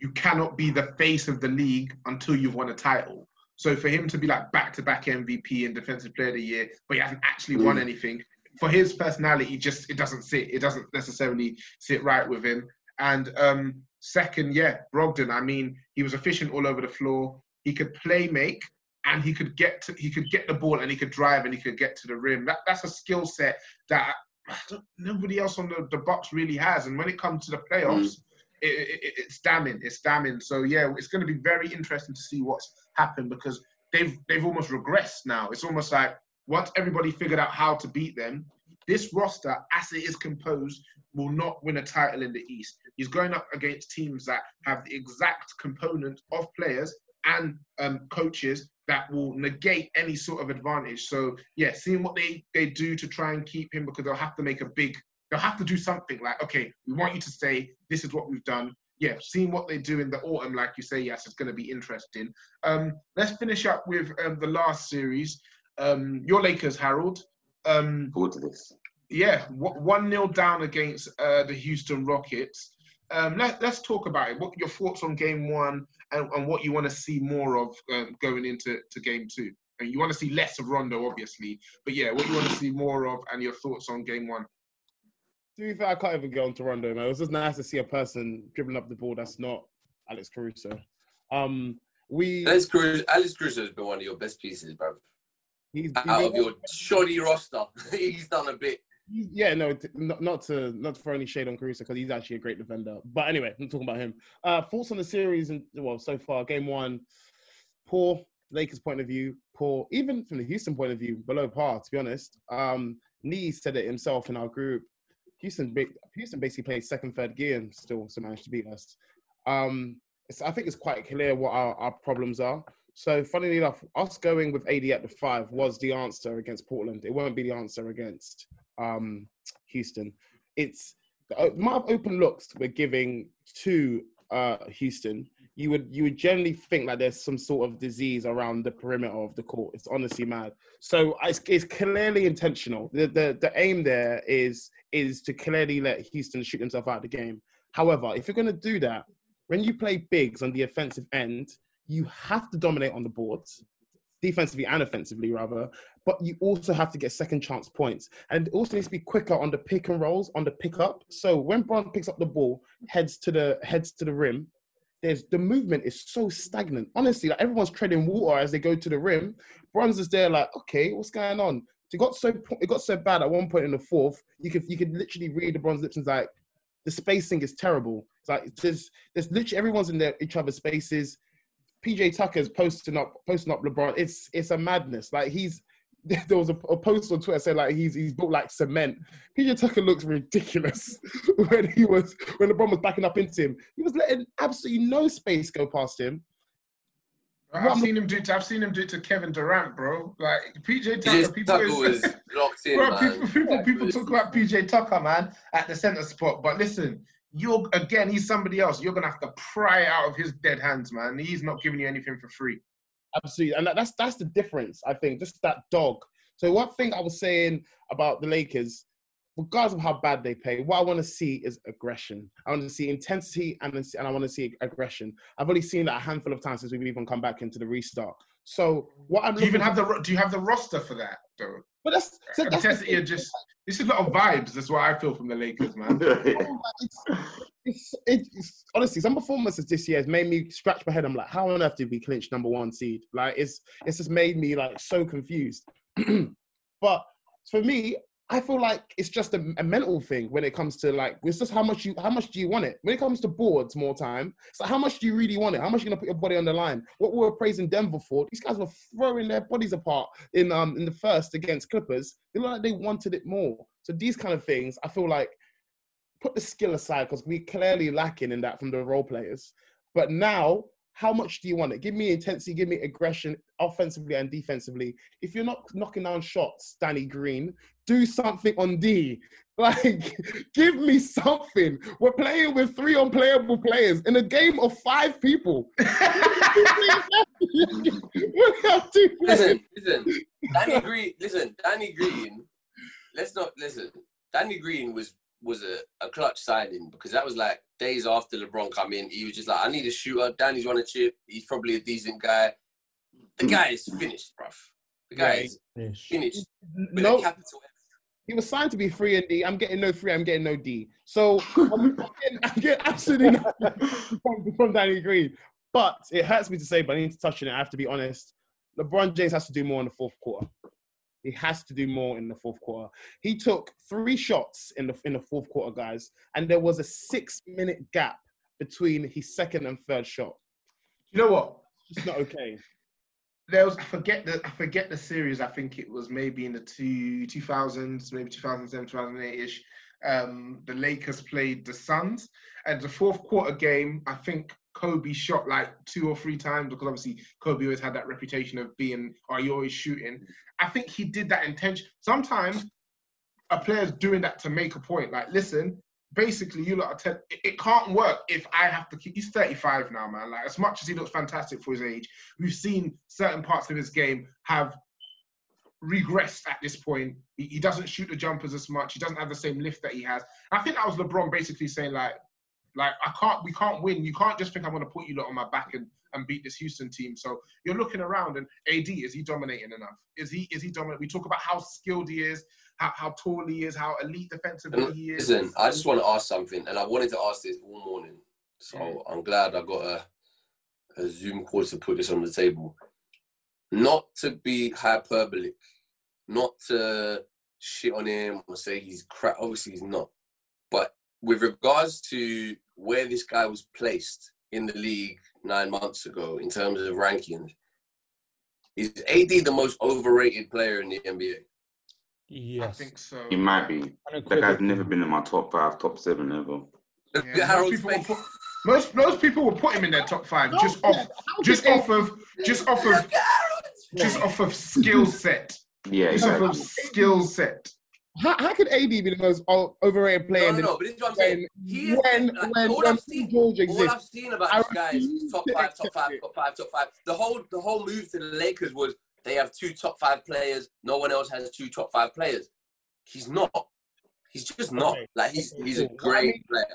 you cannot be the face of the league until you've won a title. So for him to be like back to back MVP and Defensive Player of the Year, but he hasn't actually won Mm. anything, for his personality, just it doesn't sit. It doesn't necessarily sit right with him. And um, second, yeah, Brogdon. I mean, he was efficient all over the floor. He could play make, and he could get to, he could get the ball, and he could drive, and he could get to the rim. That that's a skill set that nobody else on the, the Bucks really has. And when it comes to the playoffs, mm. it, it, it- it's damning. It's damning. So yeah, it's going to be very interesting to see what's happened because they've they've almost regressed now. It's almost like once everybody figured out how to beat them, this roster, as it is composed, will not win a title in the East. He's going up against teams that have the exact component of players and um, coaches that will negate any sort of advantage. So yeah, seeing what they they do to try and keep him because they'll have to make a big they'll have to do something like okay, we want you to stay. This is what we've done. Yeah, seeing what they do in the autumn, like you say, yes, it's going to be interesting. Um, let's finish up with um, the last series. Um, your Lakers, Harold. Um, this. yeah, one 0 down against uh, the Houston Rockets. Um, let, let's talk about it. What your thoughts on Game One and, and what you want to see more of um, going into to Game Two? And you want to see less of Rondo, obviously, but yeah, what you want to see more of and your thoughts on Game One. To be fair, I can't even get on to Rondo, man. It was just nice to see a person dribbling up the ball that's not Alex Caruso. Um, we Alex Caruso, Alex Caruso has been one of your best pieces, bro. he's, Out he's- of your shoddy roster, (laughs) he's done a bit. Yeah, no, t- not, not to not to throw any shade on Caruso because he's actually a great defender. But anyway, I'm talking about him. Uh, thoughts on the series and well, so far, game one, poor. Lakers point of view, poor. Even from the Houston point of view, below par. To be honest, um, Nee said it himself in our group. Houston, Houston basically played second, third gear and still still managed to beat us. Um, I think it's quite clear what our, our problems are. So, funnily enough, us going with AD at the five was the answer against Portland. It won't be the answer against um, Houston. It's the amount of open looks we're giving to uh, Houston. You would you would generally think that there's some sort of disease around the perimeter of the court. It's honestly mad. So it's, it's clearly intentional. The, the the aim there is is to clearly let Houston shoot themselves out of the game. However, if you're going to do that, when you play bigs on the offensive end, you have to dominate on the boards, defensively and offensively, rather. But you also have to get second chance points, and also needs to be quicker on the pick and rolls, on the pickup. So when Bron picks up the ball, heads to the heads to the rim. There's the movement is so stagnant. Honestly, like everyone's treading water as they go to the rim. Bronze is there, like, okay, what's going on? It got so it got so bad at one point in the fourth. You could you could literally read the bronze lips and like the spacing is terrible. It's like there's there's literally everyone's in their each other's spaces. PJ Tucker's posting up posting up LeBron. It's it's a madness. Like he's (laughs) there was a, a post on Twitter saying like he's he's built like cement. PJ Tucker looks ridiculous (laughs) when he was when LeBron was backing up into him. He was letting absolutely no space go past him. I've seen him do. It to, I've seen him do it to Kevin Durant, bro. Like PJ Tucker. People, Tucker was (laughs) locked in, bro, man. people, people, people talk about PJ Tucker, man, at the center spot. But listen, you're again, he's somebody else. You're gonna have to pry out of his dead hands, man. He's not giving you anything for free. Absolutely, and that, that's that's the difference. I think just that dog. So one thing I was saying about the Lakers, regardless of how bad they play, what I want to see is aggression. I want to see intensity and and I want to see aggression. I've only seen that a handful of times since we've even come back into the restart. So what I'm Do you even have the Do you have the roster for that though? but that's, so that's the Intensity, you're just. This is a lot of vibes. That's what I feel from the Lakers, man. (laughs) Oh it's, it's honestly some performances this year has made me scratch my head. I'm like, how on earth did we clinch number one seed? Like, it's it's just made me like so confused. (clears throat) but for me, I feel like it's just a, a mental thing when it comes to like it's just how much you how much do you want it? When it comes to boards, more time. So how much do you really want it? How much are you gonna put your body on the line? What we were praising Denver for, these guys were throwing their bodies apart in um in the first against Clippers. They looked like they wanted it more. So these kind of things, I feel like put the skill aside because we clearly lacking in that from the role players. But now, how much do you want it? Give me intensity, give me aggression, offensively and defensively. If you're not knocking down shots, Danny Green, do something on D. (laughs) Like, give me something. We're playing with three unplayable players in a game of five people. we have two. Listen, listen. Danny Green. Listen, Danny Green. Let's not listen. Danny Green was was a, a clutch signing because that was like days after LeBron come in. He was just like, I need a shooter. Danny's run a chip. He's probably a decent guy. The guy is finished, bruv. The guy Yeah, is Ish. finished with No, a capital F. he was signed to be free and D. I'm getting no free. I'm getting no D. So I'm getting, I'm getting absolutely nothing from, from Danny Green. But it hurts me to say, but I need to touch on it. I have to be honest. LeBron James has to do more in the fourth quarter. He has to do more in the fourth quarter. He took three shots in the in the fourth quarter, guys, and there was a six minute gap between his second and third shot. You know what? It's not okay. (laughs) there was I forget the I forget the series. I think it was maybe in the two two thousands, maybe 2007, 2008 ish. Um, the Lakers played the Suns, and the fourth quarter game. I think Kobe shot like two or three times because obviously Kobe always had that reputation of being, are you always shooting? I think he did that intention. Sometimes a player's doing that to make a point. Like, listen, basically, you lot are ten- it, it can't work if I have to keep. He's 35 now, man. Like, as much as he looks fantastic for his age, we've seen certain parts of his game have regressed at this point. He, he doesn't shoot the jumpers as much. He doesn't have the same lift that he has. I think that was LeBron basically saying like, like I can't, we can't win. You can't just think I'm going to put you lot on my back and, and beat this Houston team. So you're looking around and AD is he dominating enough? Is he is he dominant? We talk about how skilled he is, how, how tall he is, how elite defensively And he is. listen, I just want to ask something, and I wanted to ask this all morning. So mm-hmm. I'm glad I got a, a Zoom call to put this on the table. Not to be hyperbolic, not to shit on him or say he's crap. Obviously, he's not. But with regards to where this guy was placed in the league nine months ago in terms of rankings, is AD the most overrated player in the NBA? Yes. I think so. He might be. That guy's Unequivocally. never been in my top five, top seven ever. Yeah, most, people will put, most most people will put him in their top five No, just off just could off of just off of Look at Harold's just off of skill set. Yeah, Just off of skill set. How, how could AD be the most overrated player? No, no, no, but this is what I'm saying. He is, when like, when all when I've seen, George all. I've seen about I this guy is top five, top five, top five, top five. The whole the whole move to the Lakers was they have two top five players. No one else has two top five players. He's not. He's just not. Like he's he's a cool. Well, I great player,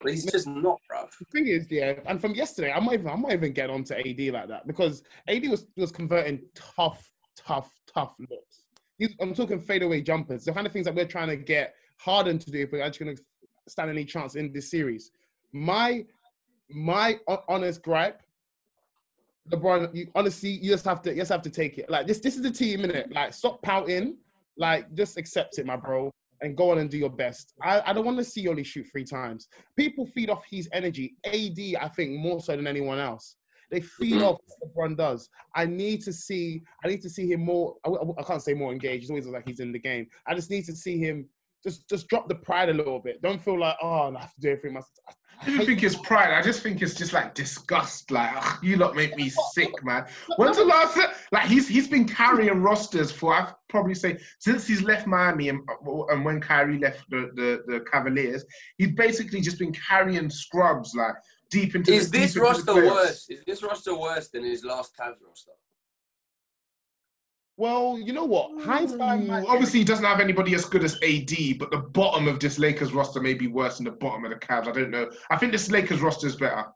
but he's just not, bruv. The thing is, yeah, and from yesterday, I might even I might even getting onto AD like that because AD was was converting tough, tough, tough looks. He's, I'm talking fadeaway jumpers, the kind of things that we're trying to get Harden to do if we're actually going to stand any chance in this series. My my honest gripe, LeBron, you, honestly, you just have to you just have to take it. Like this, this is the team, innit? Like stop pouting, like just accept it, my bro, and go on and do your best. I, I don't want to see you only shoot three times people feed off his energy. AD, I think, more so than anyone else. They feed off (clears throat) what LeBron does. I need to see. I need to see him more. I, I- I can't say more engaged. He's always like he's in the game. I just need to see him just just drop the pride a little bit. Don't feel like oh, I have to do everything myself. I I don't think it's pride. I just think it's just like disgust. Like ugh, you lot make me sick, man. When's the last like he's he's been carrying rosters for I'd probably say since he's left Miami and, and when Kyrie left the, the, the Cavaliers, he's basically just been carrying scrubs like deep into. Is the, this into roster playoffs. worse? Is this roster worse than his last Cavs roster? Well, you know what? Hindsight. Ooh, Obviously, he doesn't have anybody as good as AD, but the bottom of this Lakers roster may be worse than the bottom of the Cavs. I don't know. I think this Lakers roster is better.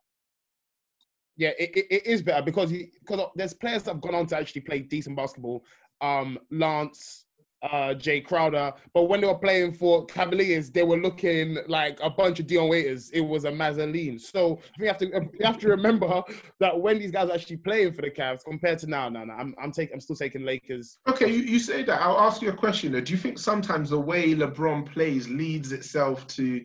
Yeah, it, it, it is better because he because there's players that have gone on to actually play decent basketball. Um, Lance, uh, Jae Crowder, but when they were playing for Cavaliers, they were looking like a bunch of Dion Waiters. It was a Mazzoline. So we have to you have to remember that when these guys are actually playing for the Cavs compared to now, no, no, I'm I'm taking I'm still taking Lakers. Okay, you, you say that. I'll ask you a question. Though. Do you think sometimes the way LeBron plays leads itself to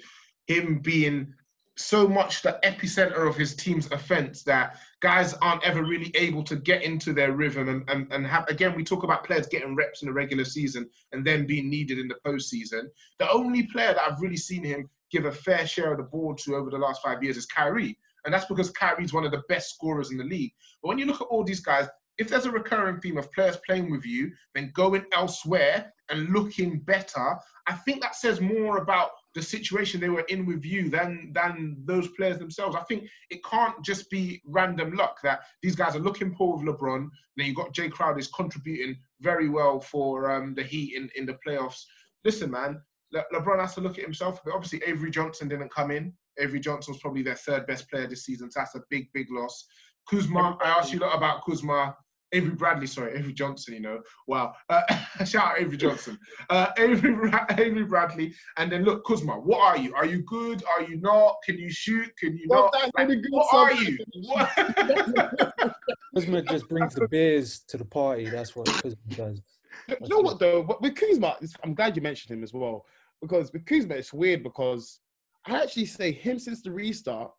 him being so much the epicenter of his team's offense that guys aren't ever really able to get into their rhythm and, and, and have again we talk about players getting reps in the regular season and then being needed in the postseason. The only player that I've really seen him give a fair share of the ball to over the last five years is Kyrie. And that's because Kyrie's one of the best scorers in the league. But when you look at all these guys, if there's a recurring theme of players playing with you, then going elsewhere and looking better, I think that says more about the situation they were in with you than than those players themselves. I think it can't just be random luck that these guys are looking poor with LeBron. Then you've got Jae Crowder is contributing very well for um, the Heat in, in the playoffs. Listen, man, Le- LeBron has to look at himself. But obviously, Avery Johnson didn't come in. Avery Johnson was probably their third best player this season, so that's a big, big loss. Kuzma, I asked you a lot about Kuzma. Avery Bradley, sorry, Avery Johnson, you know. Wow. Uh, (laughs) shout out Avery Johnson. Uh, (laughs) Avery, Avery Bradley. And then look, Kuzma, what are you? Are you good? Are you not? Can you shoot? Can you Well, not? that's Like, good, what so- are you? What? (laughs) Kuzma just brings the beers to the party. That's what Kuzma does. You know what though? With Kuzma, I'm glad you mentioned him as well because with Kuzma, it's weird because I actually say him since the restart,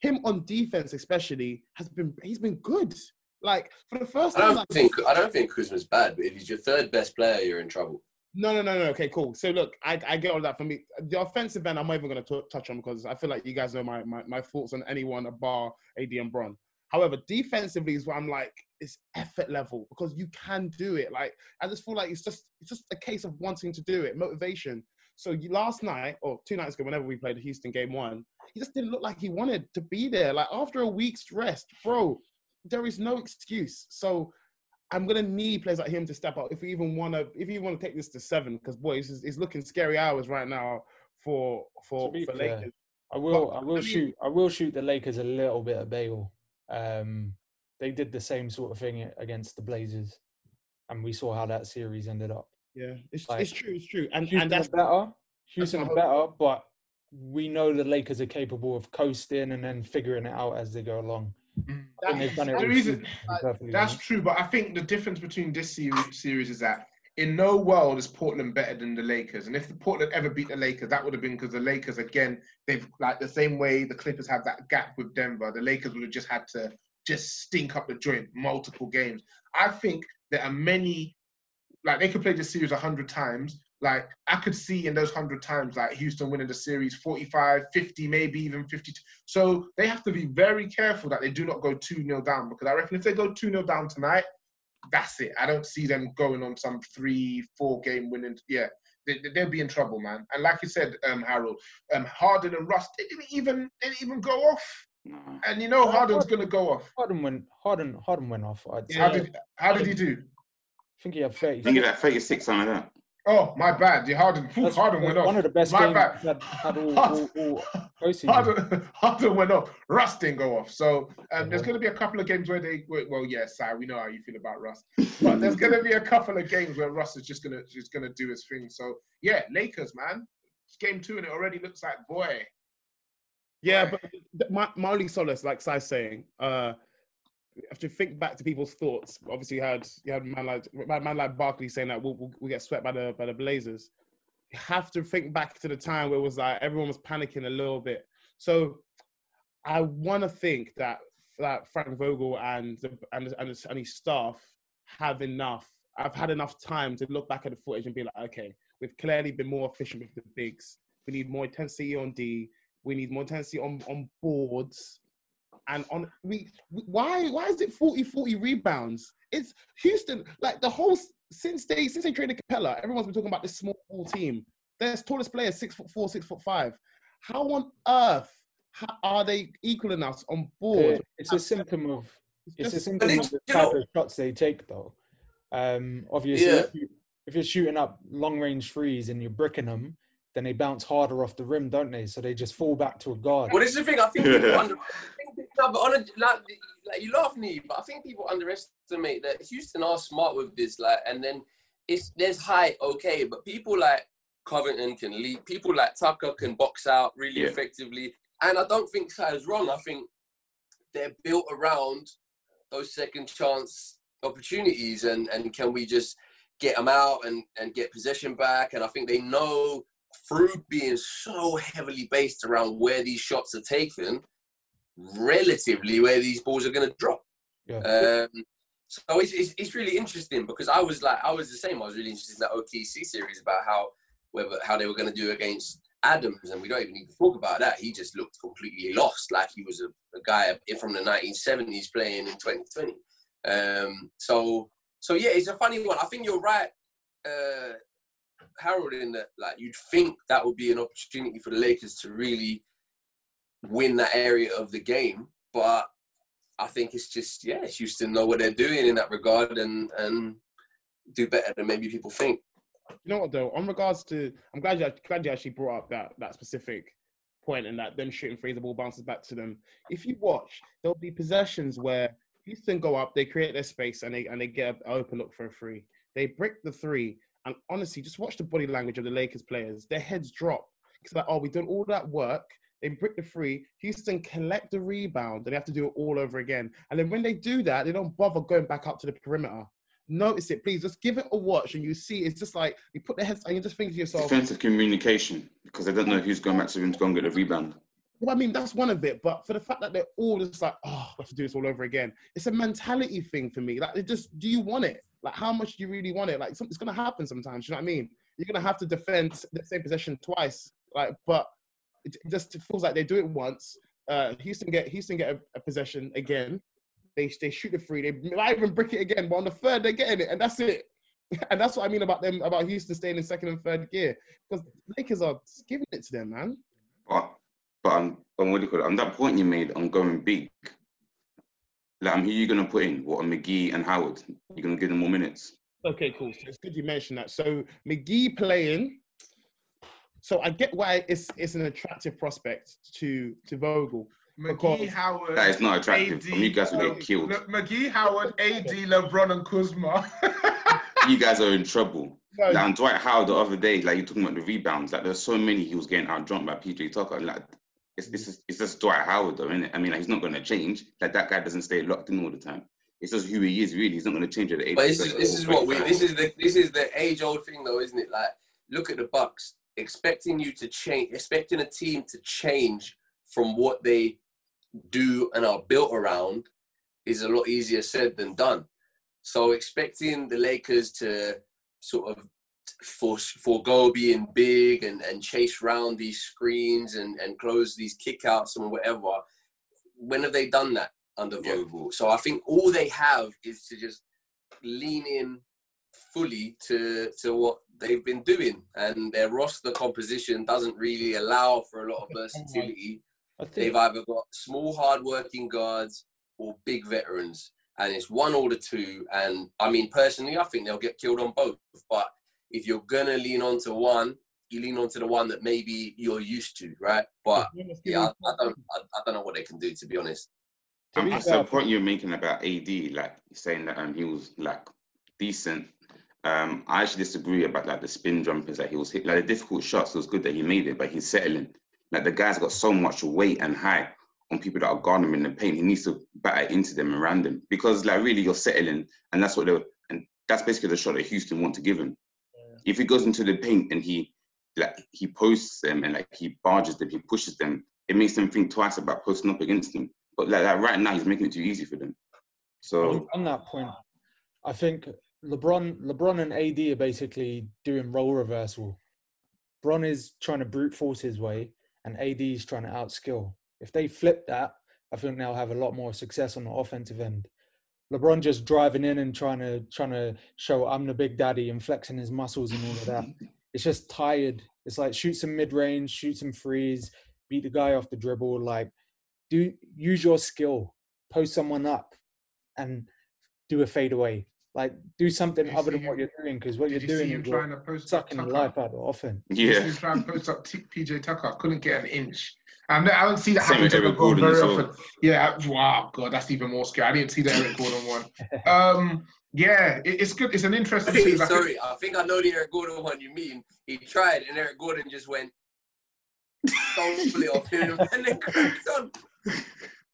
him on defense especially has been he's been good. Like for the first I don't like, think I don't think Kuzma's bad, but if he's your third best player, you're in trouble. No, no, no, no. Okay, cool. So look, I, I get all that. For me, the offensive end, I'm not even going to touch on because I feel like you guys know my, my, my thoughts on anyone bar AD and Bron. However, defensively is where I'm like, it's effort level because you can do it. Like I just feel like it's just it's just a case of wanting to do it, motivation. So you, last night or two nights ago, whenever we played the Houston game one, he just didn't look like he wanted to be there. Like after a week's rest, bro, there is no excuse. So I'm gonna need players like him to step up if we even want to. If you want to take this to seven, because boy, it's, it's, looking scary hours right now for for, for Lakers. I will. But, I will I mean, shoot. I will shoot the Lakers a little bit of bail. Um, they did the same sort of thing against the Blazers, and we saw how that series ended up. Yeah, it's like, it's true. It's true. And Houston and that's better. Houston that's better, but we know the Lakers are capable of coasting and then figuring it out as they go along. Mm. That, the reason, that's true, but I think the difference between this series, series is that in no world is Portland better than the Lakers. And if the Portland ever beat the Lakers, that would have been because the Lakers, again, they've like the same way the Clippers have that gap with Denver. The Lakers would have just had to just stink up the joint multiple games. I think there are many, like they could play this series a hundred times. Like I could see in those hundred times, like Houston winning the series 45, 50, maybe even 52. So they have to be very careful that they do not go 2 0 down because I reckon if they go 2 0 down tonight, that's it. I don't see them going on some three, four game winning. Yeah, they, will be in trouble, man. And like you said, um, Harold, um, Harden and Russ, they didn't even they didn't even go off. No. And you know Harden's going to go off. Harden went. Harden. Harden went off. How did How did he do? I think he had 30. I think he had 36, something like that. Oh, my bad. Yeah, Harden, That's Harden went off. One of the best my games bad. had, had all, Harden, all, all (laughs) Harden, Harden went off. Russ didn't go off. So um, there's going to be a couple of games where they, well, yeah, Si, we know how you feel about Russ, but there's going to be a couple of games where Russ is just going to just going to do his thing. So yeah, Lakers, man, it's game two, and it already looks like boy. Yeah, boy. but my, my only solace, like Si's saying, uh, have to think back to people's thoughts. Obviously, you had you had man like man like Barkley saying that we'll, we'll, we'll, get swept by the by the Blazers. You have to think back to the time where it was like everyone was panicking a little bit. So I want to think that that Frank Vogel and and and, and his staff have enough. I've had enough time to look back at the footage and be like, okay, we've clearly been more efficient with the bigs. We need more intensity on D. We need more intensity on on boards and on we, why why is it 40 40 rebounds? It's houston like the whole since they since they traded capela everyone's been talking about this small ball team. Their tallest player six foot four six foot five. How on earth how, are they equaling us on board? It's a symptom of it's, a symptom of the type of shots they take though. Um obviously yeah. if, you, if you're shooting up long range threes and you're bricking them then they bounce harder off the rim, don't they? So they just fall back to a guard. Well, this is the thing. I think people (laughs) under, no, but on a, like, like you laugh me, but I think people underestimate that Houston are smart with this. Like, and then it's there's height, okay, but people like Covington can lead. People like Tucker can box out really yeah. effectively. And I don't think Ty is wrong. I think they're built around those second chance opportunities, and and can we just get them out and and get possession back? And I think they know through being so heavily based around where these shots are taken, relatively where these balls are going to drop. Yeah. Um, so it's, it's, it's, really interesting because I was like I was the same. I was really interested in that OKC series about how whether how they were going to do against Adams, and we don't even need to talk about that. He just looked completely lost, like he was a, a guy from the 1970s playing in 2020. Um, so so yeah, it's a funny one. I think you're right. Uh, Harold in that like you'd think that would be an opportunity for the Lakers to really win that area of the game, but I think it's just yeah, Houston know what they're doing in that regard and and do better than maybe people think. You know what though? On regards to, I'm glad you glad you actually brought up that that specific point and that them shooting free, the ball bounces back to them. If you watch, there'll be possessions where Houston go up, they create their space, and they and they get an open look for a free. They brick the three, and honestly, just watch the body language of the Lakers players. Their heads drop. It's like, oh, we've done all that work. They break the free. Houston collect the rebound. And they have to do it all over again. And then when they do that, they don't bother going back up to the perimeter. Notice it, please. Just give it a watch, and you see it's just like you put the heads and you just think to yourself. Defensive communication because they don't know who's going back to him to go and get the rebound. Well, I mean, that's one of it. But for the fact that they're all just like, oh, we have to do this all over again, it's a mentality thing for me. Like, it just, do you want it? Like, how much do you really want it? Like, it's gonna happen sometimes. You know what I mean? You're gonna have to defend the same possession twice. Like, but it just feels like they do it once. Uh, Houston get Houston get a, a possession again. They they shoot the free. They might even brick it again, but on the third they're getting it, and that's it. (laughs) And that's what I mean about them about Houston staying in second and third gear because Lakers are giving it to them, man. But but on, on what do? On that point you made on going big, like who you gonna put in? What on McGee and Howard? You're gonna give them more minutes? Okay, cool. So it's good you mentioned that. So McGee playing. So I get why it's it's an attractive prospect to to Vogel. McGee, Howard. That is not attractive. AD, From you guys will get killed. look, McGee, Howard, AD, LeBron, and Kuzma. (laughs) You guys are in trouble. No, Like and Dwight Howard the other day, like you're talking about the rebounds. Like there's so many he was getting out by PJ Tucker. Like it's it's just, it's just Dwight Howard though, isn't it? I mean, like, he's not gonna change. Like that guy doesn't stay locked in all the time. It's just who he is, really. He's not gonna change at the age. But this is this is what we this is the this is the age old thing though, isn't it? Like, look at the Bucks, expecting you to change, expecting a team to change from what they do and are built around is a lot easier said than done. So expecting the Lakers to sort of for forego being big and, and chase round these screens and, and close these kickouts and whatever, when have they done that under Yeah. Vogel? So I think all they have is to just lean in fully to to what they've been doing, and their roster composition doesn't really allow for a lot of versatility. They've either got small, hard-working guards or big veterans, and it's one or the two. And I mean, personally, I think they'll get killed on both. But if you're gonna lean onto one, you lean onto the one that maybe you're used to, right? But yeah, I, I don't, I, I don't know what they can do to be honest. to Um, be that's fair, the point you're making about AD, like saying that um, he was like decent. Um, I actually disagree about like the spin jumpers that he was hit. Like the difficult shots, it was good that he made it, but he's settling. Like the guy's got so much weight and height on people that are guarding him in the paint. He needs to batter into them and ram them because like really you're settling, and that's what they and that's basically the shot that Houston want to give him. If he goes into the paint and he like he posts them and like he barges them, he pushes them, it makes them think twice about posting up against him. But like, like right now, he's making it too easy for them. So on, on that point, I think LeBron, LeBron and AD are basically doing role reversal. Bron is trying to brute force his way, and AD is trying to outskill. If they flip that, I think they'll have a lot more success on the offensive end. LeBron just driving in and trying to trying to show I'm the big daddy and flexing his muscles and all of that. (laughs) It's just tired. It's like shoot some mid range, shoot some freeze, beat the guy off the dribble. Like do use your skill, post someone up, and do a fadeaway. Like do something other see than what you're doing because what you're you doing him is trying to post up sucking the Tucker? life out of the offense. Did you see yeah, trying to post up T- PJ Tucker? Couldn't get an inch. And I don't see that Same happen with to Eric Gordon very as well. often. Yeah, wow, God, that's even more scary. I didn't see the Eric Gordon one. Um, yeah, it, it's good. It's an interesting Hey, series. I think- sorry, I think I know the Eric Gordon one you mean. He tried, and Eric Gordon just went totally off him, and then cracked on.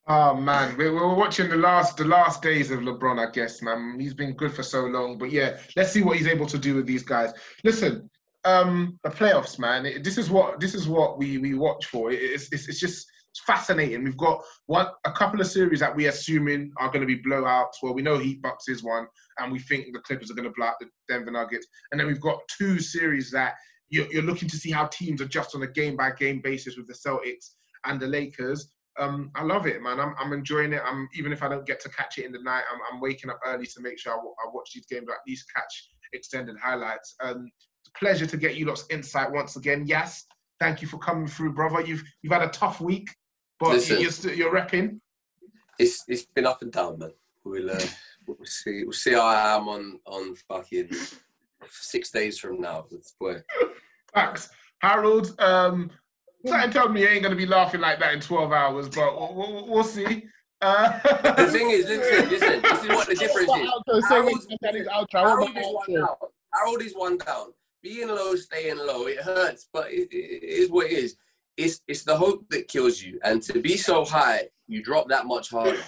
Oh man, we we were watching the last the last days of LeBron, I guess, man. He's been good for so long, but yeah, let's see what he's able to do with these guys. Listen, um, the playoffs, man. it- this is what this is what we we watch for. It- it's it's, it's just fascinating. We've got one a couple of series that we're assuming are going to be blowouts. Well, we know Heat Bucks is one, and we think the Clippers are going to blow out the Denver Nuggets, and then we've got two series that you're, you're looking to see how teams adjust on a game by game basis with the Celtics and the Lakers um, I love it, man. I'm, I'm enjoying it. I'm even if I don't get to catch it in the night, I'm, I'm waking up early to make sure I, watch these games, or at least catch extended highlights. Um, pleasure to get you lot's insight once again. Yes, thank you for coming through, brother. You've you've had a tough week, but Listen. you're still you're repping. It's it's been up and down, man. We'll uh, we'll see we'll see how I am on on fucking six days from now. Boy, Thanks, Harold. Um, something tells me you ain't gonna be laughing like that in 12 hours, but we'll, we'll, we'll see. Uh, the thing is, listen, listen. This is what the (laughs) difference is. Outro, say Harold's- you outro. Harold is one outro. down. Harold is one down. Being low, staying low, it hurts, but it, it is what it is. It's it's the hope that kills you, and to be so high, you drop that much harder,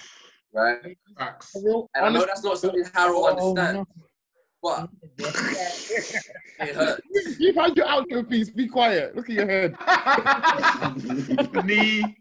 right? And I know that's not something Harold Oh, understands, but (laughs) it hurts. You've had your outro piece. Be quiet. Look at your head. (laughs) Nee,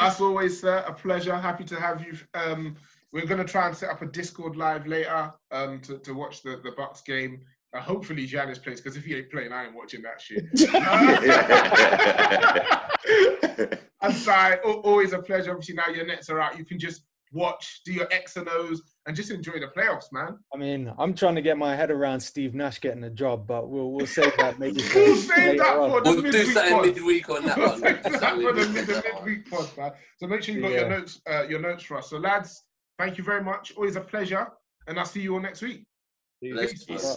as always, sir, a pleasure. Happy to have you um, we're gonna try and set up a Discord live later um, to, to watch the, the Bucks game. Uh, hopefully Giannis plays because if he ain't playing, I ain't watching that shit. (laughs) (laughs) I'm sorry, al- always a pleasure. Obviously now your nets are out, you can just watch, do your X and O's, and just enjoy the playoffs, man. I mean, I'm trying to get my head around Steve Nash getting a job, but we'll we'll save that maybe for (laughs) We'll save later that on. for the We'll do midweek something pod. midweek on that We'll one. save Do that for the, midweek mid- the midweek pod, man. So make sure you got your notes, uh, your notes for us. So lads, thank you very much. Always a pleasure, and I'll see you all next week. Let's- Peace.